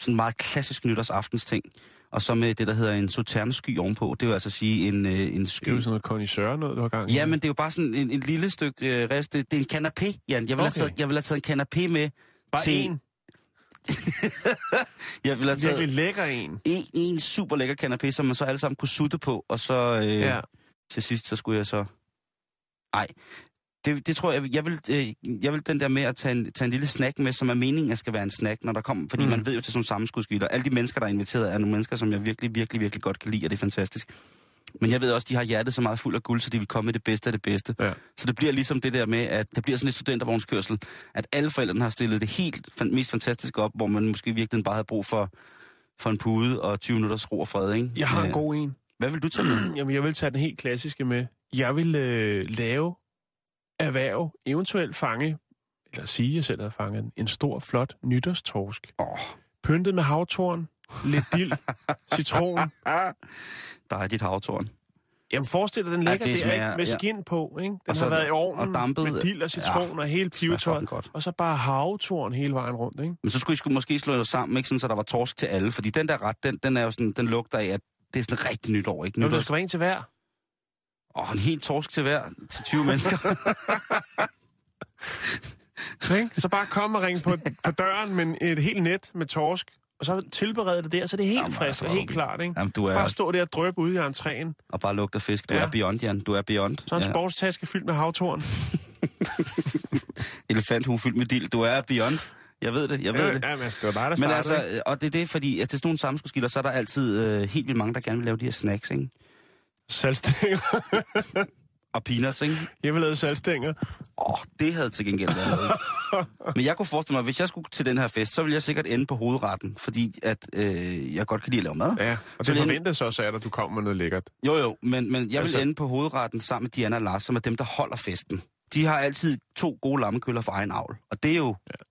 Sådan en meget klassisk nytårsaftensting. Og så med det, der hedder en sauternesky ovenpå. Det vil altså sige en, øh, en sky. Det er jo sådan noget connoisseur noget, du har gang i. Ja, men det er jo bare sådan en, en lille stykke øh, rest. Det, det er en canapé, Jan. Jeg vil, okay. have taget, jeg vil have taget en canapé med Bare til... en. Jeg vil have taget Virkelig lækker en. en, en super lækker canapé, som man så alle sammen kunne sutte på. Og så øh, Ja. til sidst, så skulle jeg så... Ej, det, det tror jeg, jeg vil, øh, jeg vil den der med at tage en, tage en lille snack med, som er meningen, at skal være en snack, når der kommer, fordi mm. man ved jo til sådan nogle sammenskudskilder. Alle de mennesker, der er inviteret, er nogle mennesker, som jeg virkelig, virkelig, virkelig godt kan lide, og det er fantastisk. Men jeg ved også, de har hjertet så meget fuld af guld, så de vil komme med det bedste af det bedste. Ja. Så det bliver ligesom det der med, at det bliver sådan et studentervognskørsel, at alle forældrene har stillet det helt fan, mest fantastiske op, hvor man måske virkelig bare havde brug for, for en pude og 20 minutters ro og fred, ikke? Jeg har en Øh, god en. Hvad vil du tage med? Jamen, jeg vil tage den helt klassiske med. Jeg vil øh, lave erhverv, eventuelt fange, eller sige, jeg selv havde fanget en stor, flot nytårstorsk. Åh, Pyntet med havtorn, lidt dild, citron. [LAUGHS] der er dit havtorn. Jamen forestil dig, den Ja, ligger det der smager- ikke, med ja. skin på. Ikke? Den Og så har været i ovnen og dampet- med dild og citron Ja, og hele det fucking godt. Og så bare havtorn hele vejen rundt. Ikke? Men så skulle I skulle måske slå det sammen, ikke sådan, så der var torsk til alle. Fordi den der ret, den, den er jo sådan, den lugter af, at det er sådan rigtig nytår, ikke? Jamen, der Nytårs... skal være en til hver. Åh, en helt torsk til hver, til 20 [LAUGHS] mennesker. Så, ikke? så bare kom og ring på, på døren med et helt net med torsk. Og så tilberede det der, så det er helt Jamen, frisk altså, og helt klart. Ikke? Jamen, du er, Bare stå der og drøbe ude i entréen. og bare lugter fisk. Du Ja. er beyond, Jan. Du er beyond. Så en ja. sportstaske fyldt med havtorn. [LAUGHS] Elefanthue fyldt med dild. Du er beyond. Jeg ved det, jeg ved det. Ja, men altså, det var dig, der Men startede. altså, ikke? og det er det, fordi at til sådan nogle sammenskudskilder, så er der altid øh, helt vildt mange, der gerne vil lave de her snacks, ikke? Salgstænger. [LAUGHS] Og peanuts, ikke? Jeg vil lave salgstænger. Åh, oh, det havde til gengæld været noget. [LAUGHS] Men jeg kunne forestille mig, at hvis jeg skulle til den her fest, så ville jeg sikkert ende på hovedretten, fordi at øh, jeg godt kan lide at lave mad. Ja, og Så det vil forventes også af at du kommer med noget lækkert. Jo, jo, men, men jeg vil Altså- ende på hovedretten sammen med Diana og Lars, som er dem, der holder festen. De har altid to gode lammekøller for egen avl, og det er jo, ja.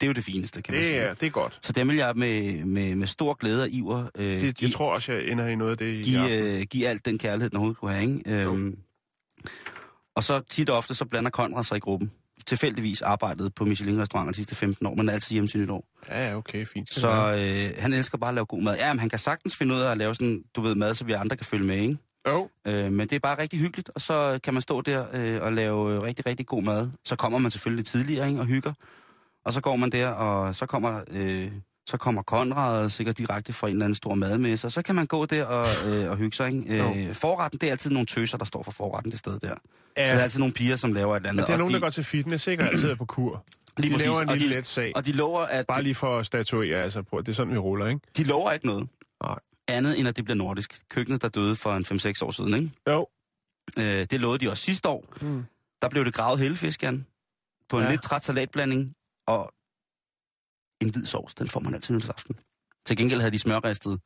det, er jo det fineste, kan man Det sige. er, det er godt. Så dem vil jeg med, med, med stor glæde og iver øh, Det, give, jeg tror også, jeg ender i noget af det i aften. øh, give alt den kærlighed, den overhovedet kunne have. Ikke? Øhm, og så tit og ofte, så blander Conrad sig i gruppen. Tilfældigvis arbejdet på Michelin-restauranter de sidste 15 år, men er altid hjemme til nytår. Ja, ja, okay, fint. Så øh, han elsker bare at lave god mad. Ja, men han kan sagtens finde ud af at lave sådan, du ved, mad, så vi andre kan følge med, ikke? Jo, Øh, men det er bare rigtig hyggeligt, og så kan man stå der øh, og lave øh, rigtig, rigtig god mad. Så kommer man selvfølgelig tidligere ikke, og hygger. Og så går man der, og så kommer, øh, så kommer Konrad sikkert direkte fra en eller anden stor madmesse, og så kan man gå der og, øh, og hygge sig. Ikke? Øh, forretten, det er altid nogle tøser, der står for forretten det sted der. Ja. Så det er altid nogle piger, som laver et eller men andet. det er og nogen, de, der går til fitness, ikke? Og altid er på kur. lige de præcis, laver en og lille de, let sag. Og de lover, at Bare lige for at statuere altså at det er sådan, vi ruller, ikke? de lover ikke noget. Nej. Andet end, at det bliver nordisk. Køkkenet, der døde for en 5-6 år siden, ikke? Jo. Øh, det lovede de også sidste år. Mm. Der blev det gravet hellefisk, Jan. På en ja. lidt træt salatblanding. Og en hvid sovs, den får man altid nytårsaften. Til gengæld havde de smørristet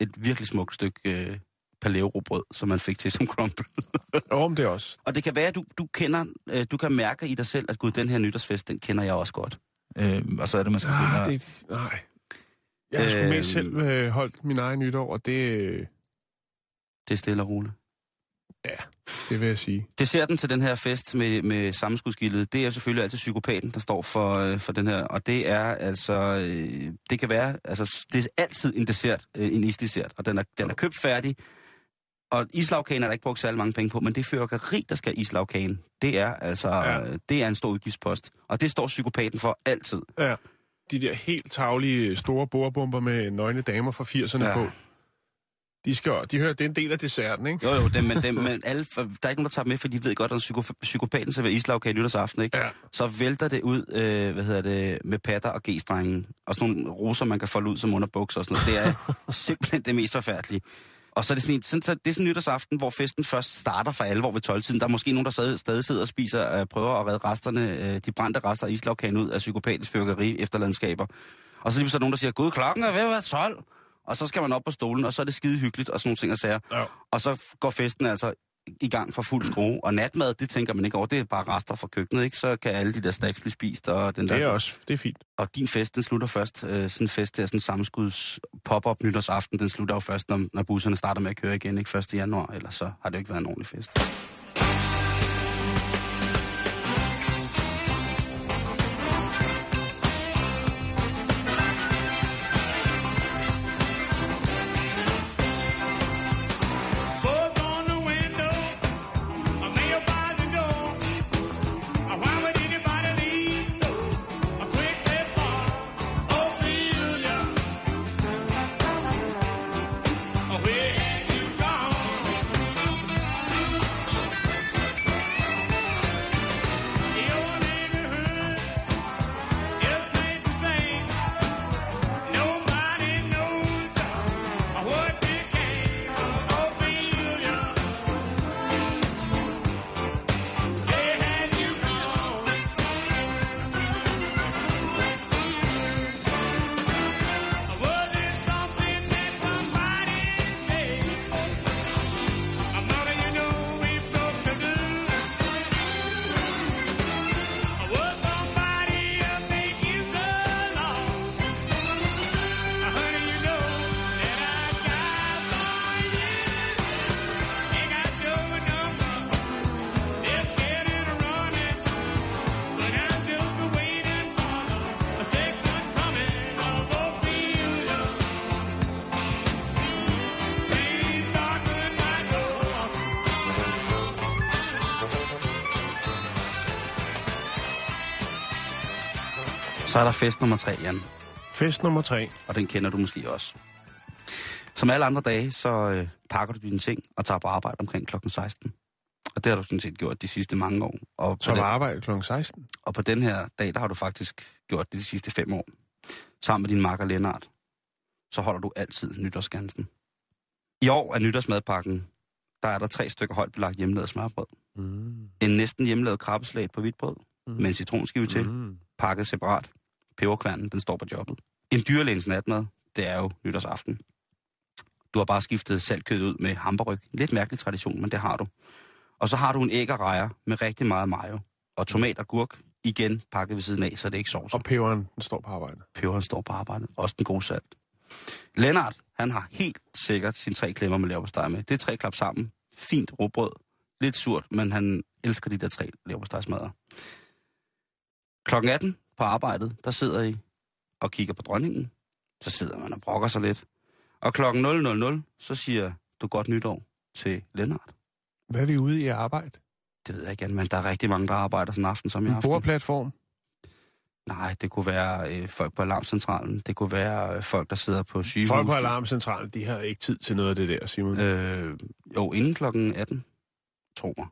et virkelig smukt stykke øh, paleo-brød, som man fik til som crumble. [LAUGHS] Jo, men det også. Og det kan være, at du, du kender, øh, du kan mærke i dig selv, at gud, den her nytårsfest, den kender jeg også godt. Øh, og så er det, man skal Ah, det, nej. Jeg har sgu Øhm. mest selv øh, holdt min egen nytår, og det, øh, Det er stille og roligt. Det vil jeg sige. Desserten til den her fest med, med sammenskudskildet, det er selvfølgelig altid psykopaten, der står for, øh, for den her. Og det er altså, øh, det kan være, altså det er altid en dessert, øh, en isdessert, og den er, den er købt færdig. Og islagkagen er der ikke brugt særlig mange penge på, men det fyrkeri, der skal islagkagen, det er altså, Ja. ja. det er en stor udgiftspost. Og det står psykopaten for altid. Ja. De der helt taglige store bordbomber med nøgne damer fra 80'erne ja. Ja. på. De, skal, de hører, det er en del af desserten, ikke? Jo, jo, dem, men, dem, men alle, der er ikke nogen, der tager med, for de ved godt, at psyko, psykopaten serverer islagkage nytårsaften, ikke? Ja. Så vælter det ud, øh, hvad hedder det, med patter og g-strengen. Og sådan nogle roser, man kan folde ud som underbukser og sådan noget. Det er [LAUGHS] simpelthen det mest forfærdelige. Og så er det sådan, en, sådan, så det er sådan nytårsaften, hvor festen først starter for alvor ved 12-tiden. Der er måske nogen, der stadig, stadig sidder og spiser, øh, prøver at redde resterne, øh, de brændte rester af islagkagen ud af psykopatisk fyrkeri efterlandskaber. Og så lige så er der nogen, der siger, gud, klokken er ved at være 12. Og så skal man op på stolen, og så er det skide hyggeligt og sådan nogle ting og sager. Ja. Og så går festen altså i gang for fuld skrue. Og natmad, det tænker man ikke over, det er bare rester fra køkkenet, ikke? Så kan alle de der snacks blive spist, og den der... Det er også, det er fint. Og din fest, den slutter først, øh, sådan en fest der, sådan en sammenskuds pop-up nytårsaften, den slutter jo først, når, når busserne starter med at køre igen, ikke 1. januar, ellers så har det jo ikke været en ordentlig fest. Så er der fest nummer tre, Jan, Fest nummer tre. og den kender du måske også. Som alle andre dage, så øh, pakker du din ting og tager på arbejde omkring klokken 16. Og det har du sådan set gjort de sidste mange år. Og på, Så den, var arbejde kl. 16. og på den her dag, der har du faktisk gjort det de sidste fem år. Sammen med din makker Lennart. Så holder du altid nytårsskansen. I år er nytårsmadpakken, der er der tre stykker højt belagt hjemmelavet smørbrød. Mm. En næsten hjemmelavet krabbeslag på hvidt brød, mm. med en citronskive til, Mm. pakket separat. Peberkværnen, den står på jobbet. En dyrlægens natmad, det er jo nytårsaften. Du har bare skiftet saltkød ud med hamburg. Lidt mærkelig tradition, men det har du. Og så har du en æg og rejer med rigtig meget mayo. Og tomat og gurk, igen pakket ved siden af, så det er ikke sovs. Og peberen, den står på arbejde. Peberen står på arbejdet. Også den gode salt. Lennart, han har helt sikkert sine tre klemmer med leverpostej med. Det er tre klap sammen. Fint råbrød. Lidt surt, men han elsker de der tre leverpostejsmadder. Klokken 18 på arbejdet, der sidder I og kigger på dronningen. Så sidder man og brokker sig lidt. Og klokken 000, så siger du godt nytår til Lennart. Hvad er vi ude i at arbejde? Det ved jeg ikke, men der er rigtig mange, der arbejder sådan en aften som i En aften. bordplatform? Nej, det kunne være øh, folk på alarmcentralen. Det kunne være øh, folk, der sidder på sygehus. Folk på alarmcentralen, de har ikke tid til noget af det der, Simon. Øh, jo, inden klokken 18, tro mig.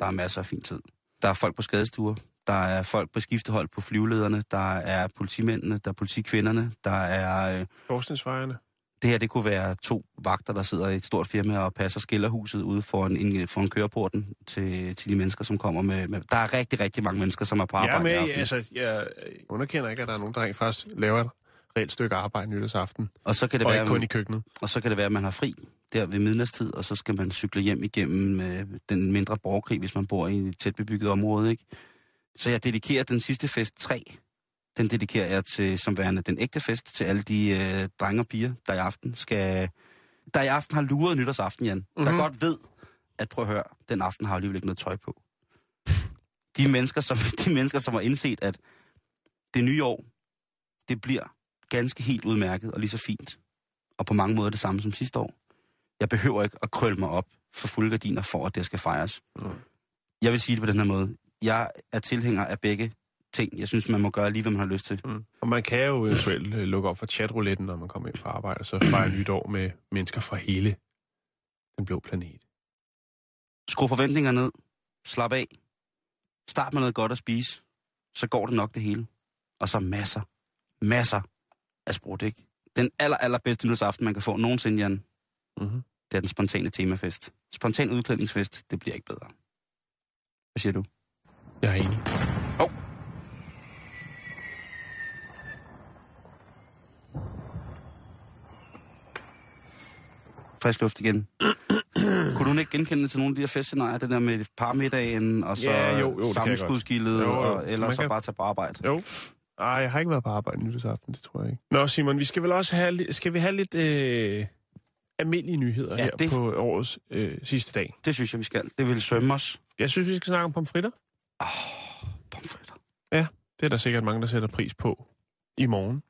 Der er masser af fin tid. Der er folk på skadestuer. Der er folk på skiftehold på flyvelederne. Der er politimændene. Der er politikvinderne. Der er... Øh, Forskningsfejerne. det her, det kunne være to vagter, der sidder i et stort firma og passer skillerhuset ude foran, en, foran køreporten til, til de mennesker, som kommer med, med... Der er rigtig, rigtig mange mennesker, som er på arbejde. med, aften. altså, jeg underkender ikke, at der er nogen, der rent faktisk laver et reelt stykke arbejde nytårsaften. og så kan det Og være, ikke kun i køkkenet. Og så kan det være, at man har fri der ved midnatstid, og så skal man cykle hjem igennem øh, den mindre borgerkrig, hvis man bor i et tæt bebygget område, ikke? Så jeg dedikerer den sidste fest 3, den dedikerer jeg til, som værende den ægte fest, til alle de øh, drenge og piger, der i aften skal... Der i aften har luret nytårsaften, Jan. Mm-hmm. Der godt ved, at prøv at høre, den aften har alligevel ikke noget tøj på. De mennesker, som, [LAUGHS] de mennesker, som har indset, at det nye år, det bliver ganske helt udmærket og lige så fint. Og på mange måder det samme som sidste år. Jeg behøver ikke at krølle mig op for fulde gardiner for, at det skal fejres. Mm. Jeg vil sige det på den her måde. Jeg er tilhænger af begge ting. Jeg synes, man må gøre lige, hvad man har lyst til. Mm. Og man kan jo eventuelt øh, lukke op for chatrouletten, når man kommer ind på arbejde, og så fejre nytår med mennesker fra hele den blå planet. Skru forventninger ned. Slap af. Start med noget godt at spise. Så går det nok det hele. Og så masser, masser af sprut, ikke? Den aller, allerbedste nytårsaften, man kan få nogensinde, Jan, Mm-hmm. det er den spontane temafest. Spontan udklædningsfest, det bliver ikke bedre. Hvad siger du? Jeg er enig. Hov. Frisk luft igen. [CLEARS THROAT] Kunne du ikke genkende til nogle af de her festscenarier, det der med parmiddagen, og så Ja, jo, jo, sammenskudskildet, godt. Jo, jo. og ellers så kan- bare tage på arbejde? Jo. Ej, jeg har ikke været på arbejde nytårsaften, det tror jeg ikke. Nå, Simon, vi skal vel også have, li- skal vi have lidt øh, almindelige nyheder Ja, her det- på årets øh, sidste dag. Det synes jeg, vi skal. Det vil sømme os. Jeg synes, vi skal snakke om pomfritter. Pomfritter. Ja, det er der sikkert mange, der sætter pris på i morgen.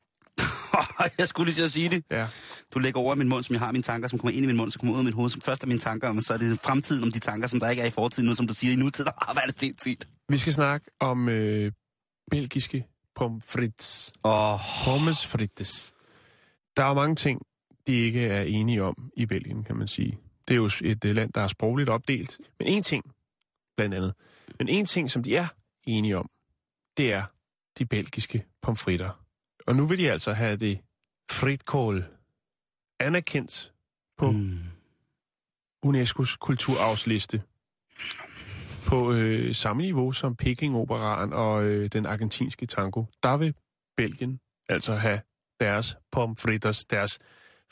[LAUGHS] jeg skulle lige til at sige det. Ja. Du lægger over i min mund, som jeg har mine tanker, som kommer ind i min mund, som kommer ud af mit hoved, som først er mine tanker, men så er det fremtiden om de tanker, som der ikke er i fortiden nu, som du siger i nutiden. Ah, hvad er det sindssygt. Vi skal snakke om øh, belgiske pomfrits. Åh, oh, Pommes frites. Der er mange ting, de ikke er enige om i Belgien, kan man sige. Det er jo et øh, land, der er sprogligt opdelt. Men en ting, blandt andet, men en ting, som de er enige om, det er de belgiske pomfritter. Og nu vil de altså have det fritkål anerkendt på mm. UNESCO's kulturarvsliste på øh, samme niveau som Peking-operaen og øh, den argentinske tango. Der vil Belgien altså have deres pomfritters, deres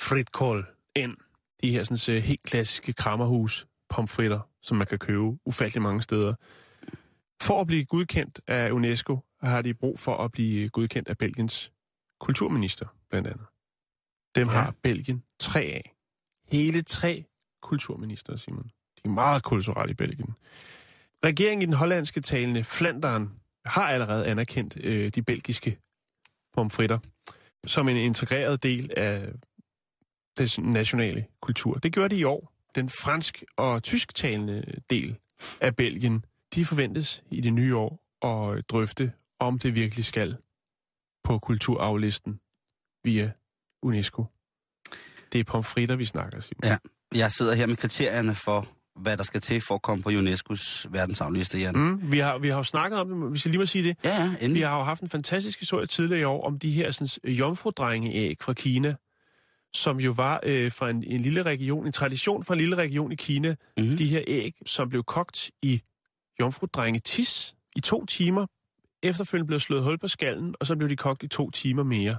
fritkål ind. De her sådan, øh, helt klassiske krammerhus pomfritter, som man kan købe ufattelig mange steder. For at blive godkendt af UNESCO, har de brug for at blive godkendt af Belgiens kulturminister, blandt andet. Dem Ja. har Belgien tre af. Hele tre kulturminister, Simon. De er meget kulturelle i Belgien. Regeringen i den hollandske talende Flandern har allerede anerkendt øh, de belgiske pomfritter som en integreret del af det nationale kultur. Det gjorde de i år. Den fransk- og tysktalende del af Belgien, de forventes i det nye år at drøfte, om det virkelig skal på kulturarvlisten via UNESCO. Det er pomfritter, vi snakker, Simon. Ja. Jeg sidder her med kriterierne for, hvad der skal til for at komme på UNESCO's verdensarvliste, Jan. Mm, vi, har, vi har jo snakket om det, hvis jeg lige må sige det. Ja, ja, Vi endelig. har jo haft en fantastisk historie tidligere i år om de her sådan, jomfrudrengeæg fra Kina, som jo var øh, fra en, en lille region, en tradition fra en lille region i Kina. Mhm. De her æg, som blev kogt i jomfrudrenge tis i to timer. Efterfølgende blev slået hul på skallen, og så blev de kogt i to timer mere.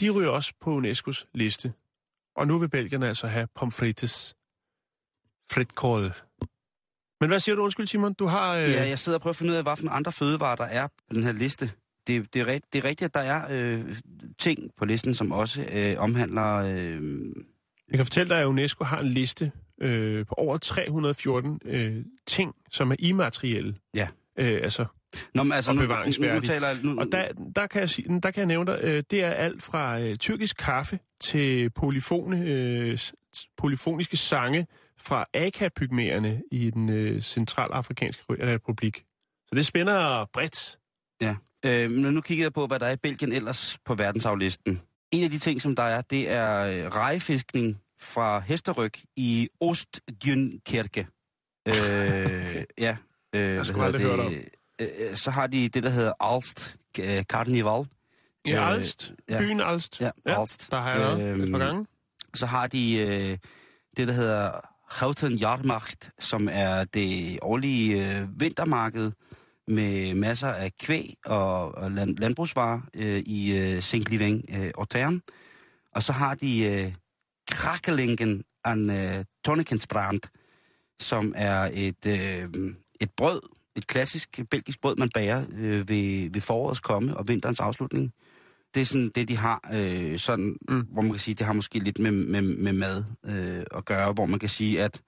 De ryger også på UNESCO's liste. Og nu vil belgierne altså have pomfrites. Fritkål. Men hvad siger du, undskyld Simon? Du har... Øh... Ja, jeg sidder og prøver at finde ud af, nogle andre fødevarer, der er på den her liste. Det, det, er, det er rigtigt, at der er øh, ting på listen, som også øh, omhandler... Øh, Jeg kan fortælle dig, at UNESCO har en liste øh, på over 314 øh, ting, som er immaterielle. Ja. Øh, altså, Nå, men altså, Og nu, nu, nu taler. Nu, og der, der, kan jeg sige, der kan jeg nævne dig, øh, det er alt fra øh, tyrkisk kaffe til polyfone, øh, polyfoniske sange fra Aka-pygmæerne i den øh, centralafrikanske republik. Så det spænder bredt. Øh, men nu kigger jeg på, hvad der er i Belgien ellers på verdensarvlisten. En af de ting, som der er, det er øh, rejefiskning fra hesteryg i Ostdjønkirke. Øh, okay. Ja. Øh, aldrig om. det? Øh, øh, så har de det, der hedder Alst øh, Carnival. Ja, Øh, Alst. ja. Byen Alst. Ja, Alst. Der har jeg været Øhm, et par gange. Så har de øh, det, der hedder Houten Jahrmacht, som er det årlige øh, vintermarked med masser af kvæg og, og land, landbrugsvarer øh, i øh, Saint-Living øh, Autern. Og så har de øh, Krakelingen an uh, Tonikkensbrand, som er et, øh, et brød, et klassisk belgisk brød, man bager øh, ved, ved forårets komme og vinterens afslutning. Det er sådan det, de har, øh, sådan, mm. hvor man kan sige, det har måske lidt med, med, med mad øh, at gøre, hvor man kan sige, at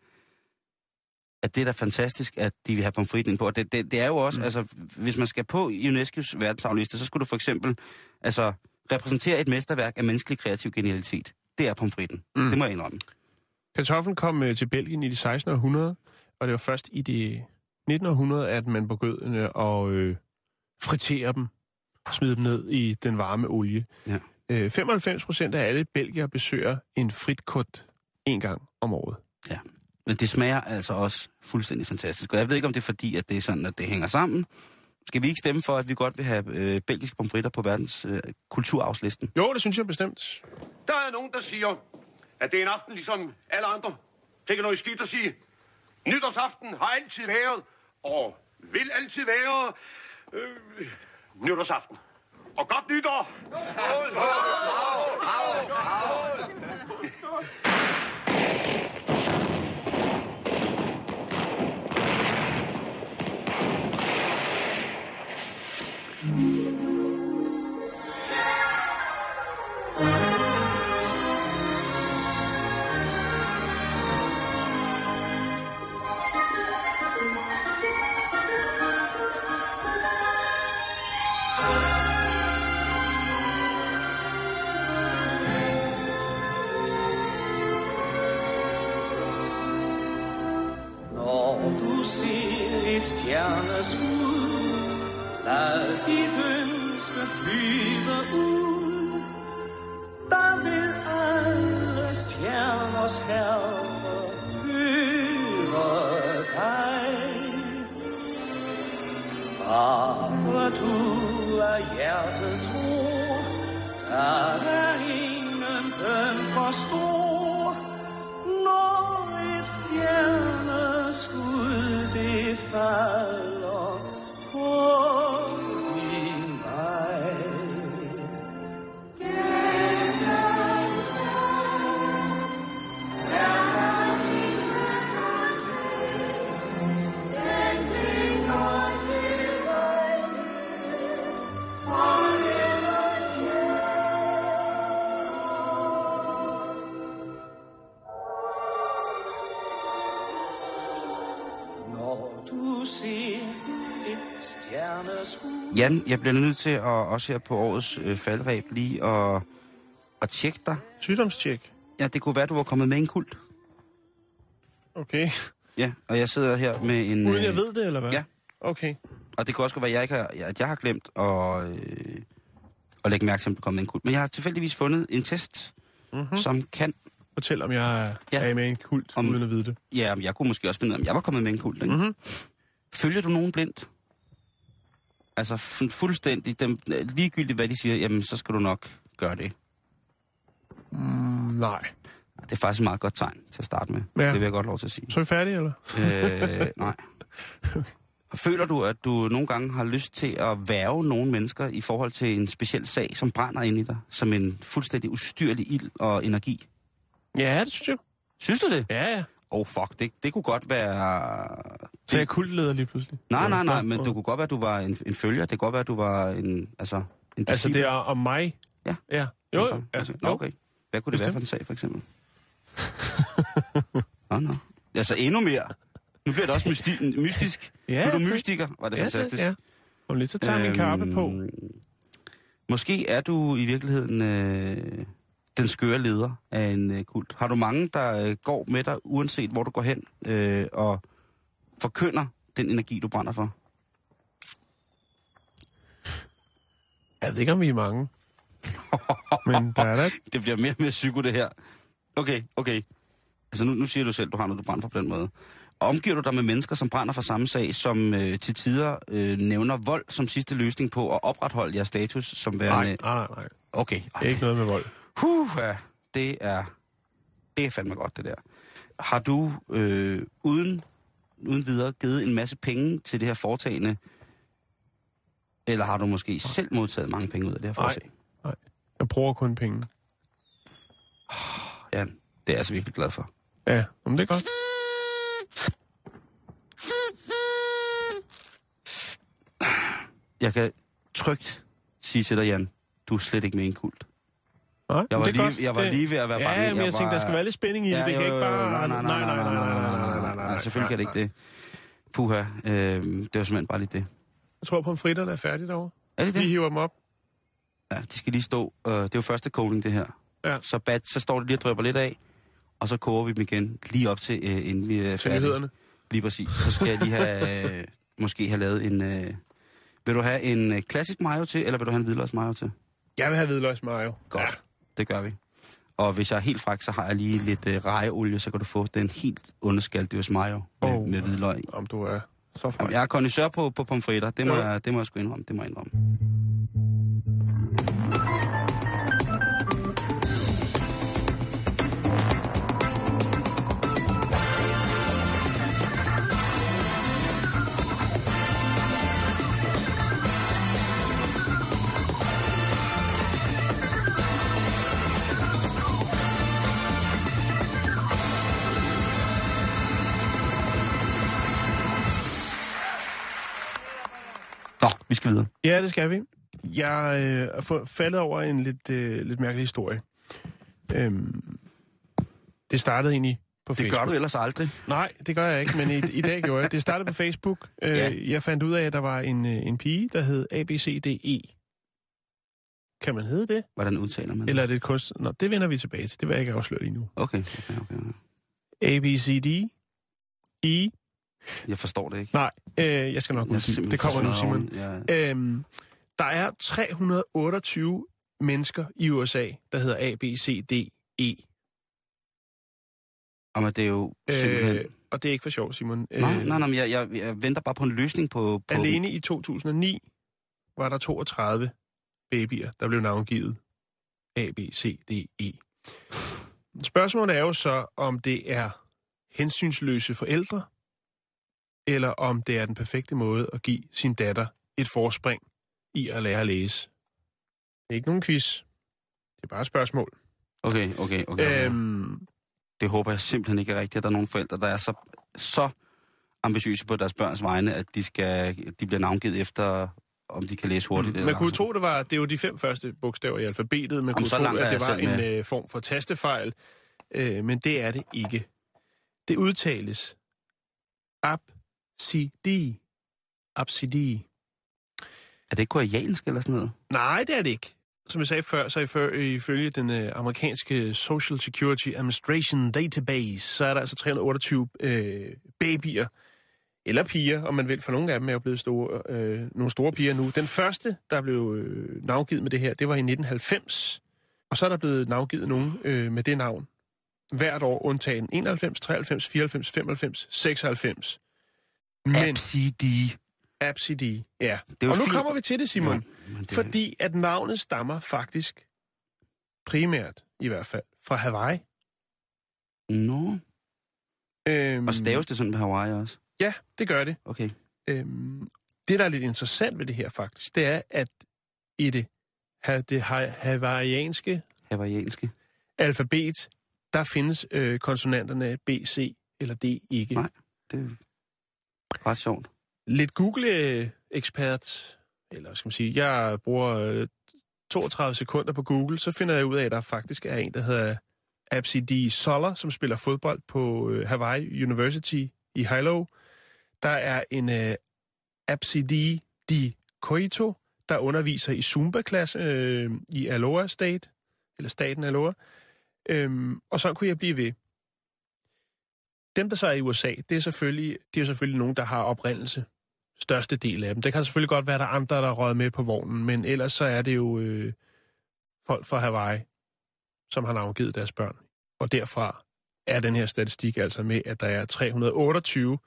at det er da fantastisk, at de vil have pomfritten ind på. Og det, det, det er jo også, mm. altså, hvis man skal på UNESCO's verdensarvliste, så skulle du for eksempel altså, repræsentere et mesterværk af menneskelig kreativ genialitet. Det er pomfritten. Mm. Det må jeg indrømme. Kartoflen kom øh, til Belgien i det 16. århundrede, og det var først i det 19. århundrede, at man begyndte at øh, fritere dem, smide dem ned i den varme olie. Ja. Øh, 95 procent af alle belgier besøger en fritkort en gang om året. Ja. Men det smager altså også fuldstændig fantastisk. Og jeg ved ikke, om det er fordi, at det er sådan, at det hænger sammen. Skal vi ikke stemme for, at vi godt vil have øh, belgiske pomfritter på verdens øh, kulturarvslisten? Jo, det synes jeg bestemt. Der er nogen, der siger, at det er en aften ligesom alle andre. Det er ikke noget skidt at sige. Nytårsaften har altid været, og vil altid være, øh, nytårsaften. Og godt nytår! Når du ser et stjerneskud, lad dit ønske See. Jeg bliver nødt til at også her på årets øh, faldreb lige at, at tjekke dig. Sygdomstjek. Ja, det kunne være, du var kommet med en kult. Okay. Ja, og jeg sidder her med en... Uden jeg øh, ved det, eller hvad? Ja. Okay. Og det kunne også godt være, at jeg, ikke har, at jeg har glemt at, øh, at lægge mærke til, at du kom med en kult. Men jeg har tilfældigvis fundet en test, mm-hmm. som kan... Fortæl, om jeg er, Ja. er med en kult, Om- uden at vide det. Ja, men jeg kunne måske også finde ud af, om jeg var kommet med en kult. Ikke? Mhm. Følger du nogen blindt? Altså fu- fuldstændig, dem, ligegyldigt hvad de siger, jamen så skal du nok gøre det. Mm, nej. Det er faktisk et meget godt tegn til at starte med. Ja. Det vil jeg godt lov til at sige. Så er vi færdige, eller? øh, nej. [LAUGHS] Føler du, at du nogle gange har lyst til at værve nogle mennesker i forhold til en speciel sag, som brænder ind i dig, som en fuldstændig ustyrlig ild og energi? Ja, det synes jeg. Synes du det? Ja, ja. Oh fuck, det, det kunne godt være... Så er jeg kultleder lige pludselig. Nej, nej, nej, men det kunne godt være, at du var en, en følger. Det kunne godt være, at du var en... Altså, en Altså, det er om mig? Ja. Ja. Jo, jo. Okay. Altså, jo. okay. Hvad kunne det være for en sag, for eksempel? [LAUGHS] Nå, nå. Altså, endnu mere. Nu bliver det også mysti- mystisk. Ja, nu er du mystiker, var det Ja, fantastisk. Ja. Om lidt, så tager jeg min kappe på. Øhm, Måske er du i virkeligheden øh, den skøre leder af en øh, kult. Har du mange, der øh, går med dig, uanset hvor du går hen, øh, og forkynder den energi, du brænder for? Jeg ved ikke, om vi er mange. Men der er der... [LAUGHS] Det bliver mere og mere psyko, det her. Okay, okay. Altså nu, nu siger du selv, du har noget, du brænder for på den måde. Omgiver du dig med mennesker, som brænder for samme sag, som øh, til tider øh, nævner vold som sidste løsning på at opretholde jeres status som værende... Nej, nej, nej. Okay. Ikke noget med vold. Huh, ja, det er, det er fandme godt, det der. Har du øh, uden, uden videre givet en masse penge til det her foretagende, eller har du måske selv modtaget mange penge ud af det her Nej. foretagende? Nej. Jeg bruger kun penge. Jan, Det er jeg altså virkelig glad for. Ja, men det er godt. Jeg kan trygt sige til dig, Jan, du er slet ikke med i en kult. Nej, Jeg var, det er lige, godt. jeg var Det- lige ved at være Ja, bange. men jeg tænkte, var- der skal være lidt spænding i det. Det kan jo, ikke bare... Nej, nej, nej, nej, nej, nej, nej, nej, Selvfølgelig kan det ikke det. Puha, øh, det var simpelthen bare lige det. Jeg tror, pomfritterne er færdige derovre. Er det Vi det? hiver dem op. Ja, de skal lige stå. Øh, det er jo første kogning, det her. Ja. Så, bad, så står det lige og drøber lidt af, og så koger vi dem igen, lige op til, øh, inden vi er færdige. Lige præcis. Så skal jeg lige have, øh, måske have lavet en... Øh, vil du have en øh, klassisk mayo til, eller vil du have en hvidløgs mayo til? Jeg vil have hvidløgs mayo. Godt. Ja. Det gør vi. Og hvis jeg er helt fræk, så har jeg lige lidt øh, rejeolie, så kan du få den helt underskalddyrs mayo med, Oh. med hvidløg. Om du er så fræk. Jamen, jeg er kondisør på, på pomfritter. Det må, Ja. jeg, det må jeg sgu indrømme. Det må jeg indrømme. Nå, vi skal videre. Ja, det skal vi. Jeg øh, er faldet over en lidt, øh, lidt mærkelig historie. Øhm, det startede egentlig på Det Facebook. gør du ellers aldrig. Nej, det gør jeg ikke, men i, i dag gjorde jeg. Det startede på Facebook. Øh, Ja. Jeg fandt ud af, at der var en, øh, en pige, der hed ABCDE. Kan man hedde det? Hvordan udtaler man det? Eller er det et kunst? Nå, det vender vi tilbage til. Det vil jeg ikke afsløre lige nu. Okay, okay, okay. okay. ABCD. E. Jeg forstår det ikke. Nej, øh, jeg skal nok uddybe. Det kommer nu, Simon. Ja. Øhm, der er 328 mennesker i USA, der hedder A, B, C, D, E. Jamen, det er jo simpelthen... Øh, og det er ikke for sjov, Simon. Nej, nej, nej, men jeg, jeg, jeg venter bare på en løsning på... på Alene i 2009 var der 32 babyer, der blev navngivet A, B, C, D, E. Spørgsmålet er jo så, om det er hensynsløse forældre, eller om det er den perfekte måde at give sin datter et forspring i at lære at læse. Det er ikke nogen quiz. Det er bare et spørgsmål. Okay, okay, okay. okay. Øhm, Det håber jeg simpelthen ikke er rigtigt, at der er nogle forældre, der er så, så ambitiøse på deres børns vegne, at de, skal, de bliver navngivet efter, om de kan læse hurtigt. man eller kunne sådan. tro, det var det er jo de fem første bogstaver i alfabetet. Man Jamen, kunne så tro, langt at det var en med. øh, form for tastefejl, øh, men det er det ikke. Det udtales absidi. Absidi. Er det ikke koreansk eller sådan noget? Nej, det er det ikke. Som jeg sagde før, så ifølge, ifølge den øh, amerikanske Social Security Administration Database, så er der altså 328 øh, babyer, eller piger, om man vil, for nogle af dem er jo blevet store, øh, nogle store piger nu. Den første, der blev øh, navngivet med det her, det var i 1990, og så er der blevet navngivet nogen øh, med det navn. Hvert år undtagen 91, 93, 94, 95, 96. Men Absidi. Absidi, ja. Det og nu fint. kommer vi til det, Simon. Ja, det, Fordi at navnet stammer faktisk primært, i hvert fald, fra Hawaii. Nå. Øhm, Og staves det sådan på Hawaii også? Ja, det gør det. Okay. Øhm, det, der er lidt interessant ved det her faktisk, det er, at i det, ha- det ha- hawaiianske Hawaiianske. alfabet, der findes øh, konsonanterne B, C eller D ikke. Nej. Det ret sjovt. Lidt Google-ekspert, eller skal man sige, jeg bruger øh, 32 sekunder på Google, så finder jeg ud af, at der faktisk er en, der hedder Absidi Soller, som spiller fodbold på øh, Hawaii University i Hilo. Der er en øh, Absidi Di Koito, der underviser i Zumba-klasse øh, i Aloha State, eller staten Aloha. Øhm, og så kunne jeg blive ved. Dem, der så er i USA, det er selvfølgelig, det er selvfølgelig nogen, der har oprindelse. Største del af dem. Det kan selvfølgelig godt være, at der er andre, der er røget med på vognen, men ellers så er det jo øh, folk fra Hawaii, som har navngivet deres børn. Og derfra er den her statistik altså med, at der er 328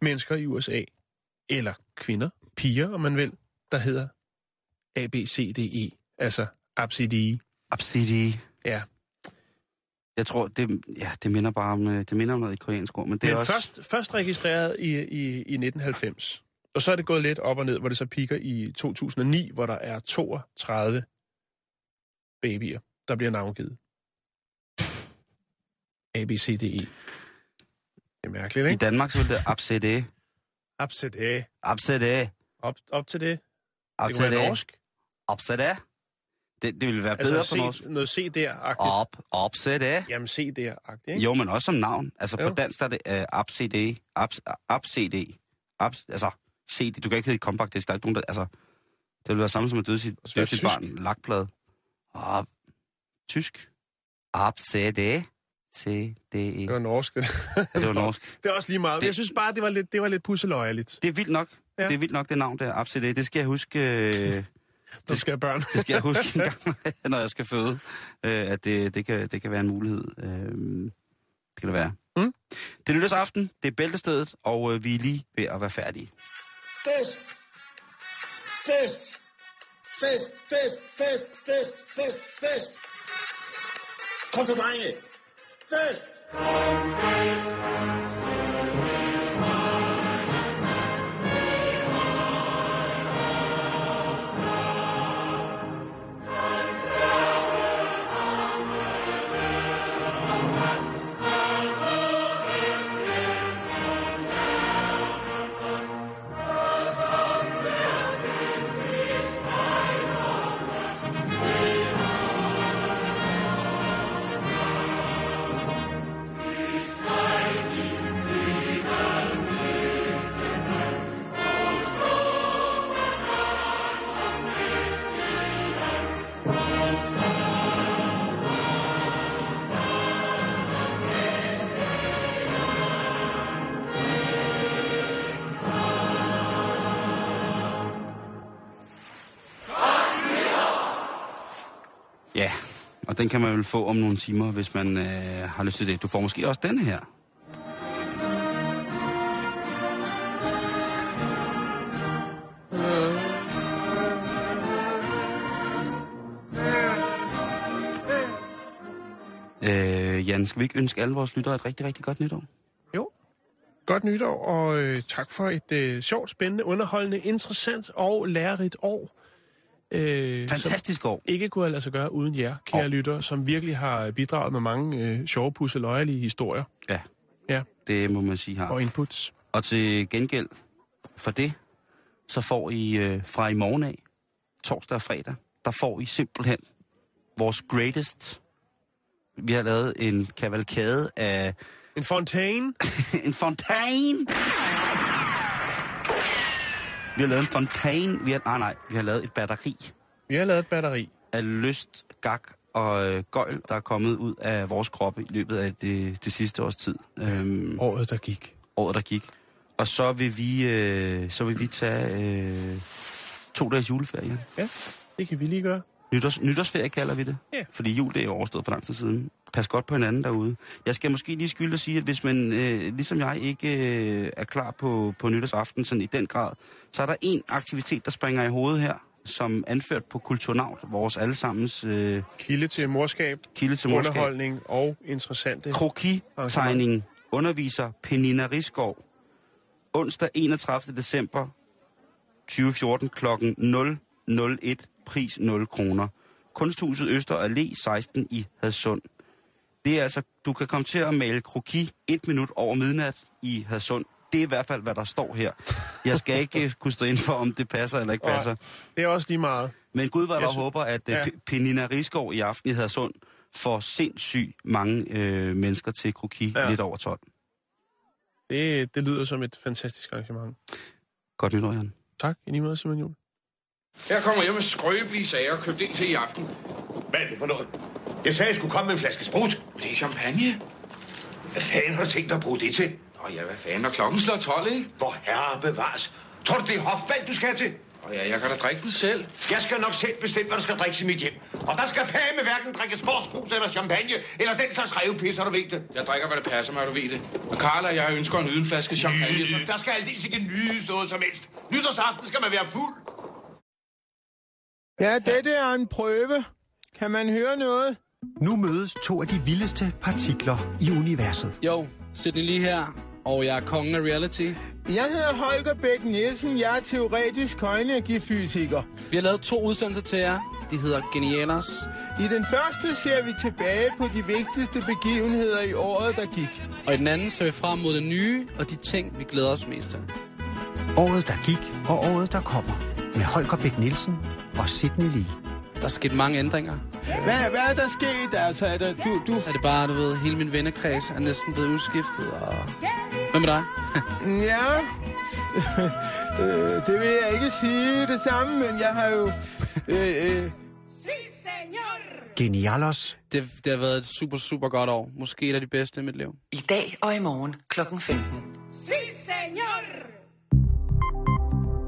mennesker i USA, eller kvinder, piger, om man vil, der hedder A, B, C, D, E, altså Absidi. Absidi. Ja. Jeg tror, det, ja, det minder bare om, øh, det minder om noget i koreansk ord, men det Det er også... først, først registreret i, i, i 1990. Og så er det gået lidt op og ned, hvor det så piker i 2009, hvor der er 32 babyer, der bliver navngivet. A, B, C, D, E. Det er mærkeligt, I ikke? Danmark så det abcd. Absæt A. Abcd. Op, op til det. Det Abcd. kunne være norsk. Abcd. Det, det ville være bedre Altså på norsk. C, noget C der-agtigt. Op, opcd. Jamen C der-agtigt, ikke? Jo, men også som navn. Altså Jo. på dansk er det uh, abcd. Abs, abcd. Abs, altså, CD. Du kan ikke hedde compact disc. Der er ikke nogen, der... Altså, det vil være samme som at døde sit, døde sit tysk. barn. Lakplade. Og tysk. Abcd. C, D, E. Det var norsk, det. [LAUGHS] Ja, det var norsk. Det er også lige meget. Det- Det... Jeg synes bare, det var lidt, det var lidt pusseløjerligt. Det er vildt nok. Ja. Det er vildt nok, det navn der, ABCD. Det skal jeg huske, øh, Det skal jeg børn. [LAUGHS] det skal jeg huske en gang, [LAUGHS] når jeg skal føde, øh, at det, det, kan, det kan være en mulighed. Øh, det kan det være. Mm. Det er nytårsaften, det er bæltestedet, og øh, vi er lige ved at være færdige. Fest! Fest! Fest, fest, fest, fest, fest, fest! Kom så, drenge! Fest! Ja, kan man vel få om nogle timer, hvis man øh, har lyst til det. Du får måske også denne her. Øh, Jan, skal vi ikke ønske alle vores lyttere et rigtig, rigtig godt nytår? Jo. Godt nytår, og øh, tak for et øh, sjovt, spændende, underholdende, interessant og lærerigt år. Øh, Fantastisk år. Ikke kunne have lade sig gøre uden jer, kære År. lyttere, som virkelig har bidraget med mange øh, sjove, pusse, løjerlige historier Ja, Ja. det må man sige har. og inputs. Og til gengæld for det, så får I øh, fra i morgen af, torsdag og fredag, der får I simpelthen vores greatest. Vi har lavet en kavalkade af En fontæne. [LAUGHS] en fontæne. Vi har lavet en fontæne. Vi har, nej, nej, vi har lavet et batteri Vi har lavet et batteri. af lyst, gak og øh, gøjl, der er kommet ud af vores kroppe i løbet af det, det sidste års tid. Øhm, Året, der gik. året, der gik. Og så vil vi, øh, så vil vi tage øh, to dages juleferie. Ja, det kan vi lige gøre. Nytårs, nytårsferie kalder vi det. Ja. Fordi jul det er overstået for lang tid siden. Pas godt på hinanden derude. Jeg skal måske lige skylde at sige, at hvis man, øh, ligesom jeg, ikke øh, er klar på, på nytårsaften sådan i den grad, så er der en aktivitet, der springer i hovedet her, som anført på Kulturnaut, vores allesammens øh, Kilde til morskab, kilde til morskab. underholdning og interessante. Kroki-tegning underviser Penina Risgaard. Onsdag 31. december 2014 kl. 001. Pris 0 kroner. Kunsthuset Øster Allé 16 i Hadsund. Det er altså, du kan komme til at male kroki et minut over midnat i Hadsund. Det er i hvert fald, hvad der står her. Jeg skal ikke øh, kunne stå ind for, om det passer eller ikke passer. Det er også lige meget. Men Gud var Jeg der sy- håber, at Ja. ja. Penina Risgaard i aften i Hadsund får sindssygt mange øh, mennesker til kroki ja. lidt over 12. Det, det lyder som et fantastisk arrangement. Godt nytår, Jan. Tak, i lige måde, Simon Juhl. Her kommer jeg med skrøbelige sager købt ind til i aften. Hvad er det for noget? Jeg sagde, jeg skulle komme med en flaske sprut. Det er champagne. Hvad fanden har du tænkt dig at bruge det til? Nå ja, hvad fanden, når klokken slår 12, ikke? Hvor herre bevares. Tror du, det er hofband, du skal til? Og ja, jeg kan da drikke den selv. Jeg skal nok selv bestemme, hvad der skal drikkes i mit hjem. Og der skal fame hverken drikke sportsbrus eller champagne, eller den slags revpisser, du ved det. Jeg drikker, hvad det passer mig, du ved det. Og Karl og jeg ønsker en yden flaske champagne. Så... Der skal aldeles ikke nydes noget som helst. Nytårsaften skal man være fuld. Ja, dette er en prøve. Kan man høre noget? Nu mødes to af de vildeste partikler i universet. Jo, Sidney lige her, og jeg er kongen af reality. Jeg hedder Holger Bæk Nielsen. Jeg er teoretisk højenergifysiker. Vi har lavet to udsendelser til jer. De hedder Genialers. I den første ser vi tilbage på de vigtigste begivenheder i året, der gik. Og i den anden ser vi frem mod det nye og de ting, vi glæder os mest til. Året, der gik, og året, der kommer. Med Holger Bæk Nielsen og Sidney Lee. Der er sket mange ændringer. Hvad, hvad er der sket? Altså, er der, du, du... Så er det bare, du ved, hele min vennekreds er næsten blevet udskiftet. Og... Hvad med dig? [LAUGHS] Ja, [LAUGHS] øh, det vil jeg ikke sige det samme, men jeg har jo... Øh, øh, Genialos. Det, det har været et super, super godt år. Måske et af de bedste i mit liv. I dag og i morgen klokken 15.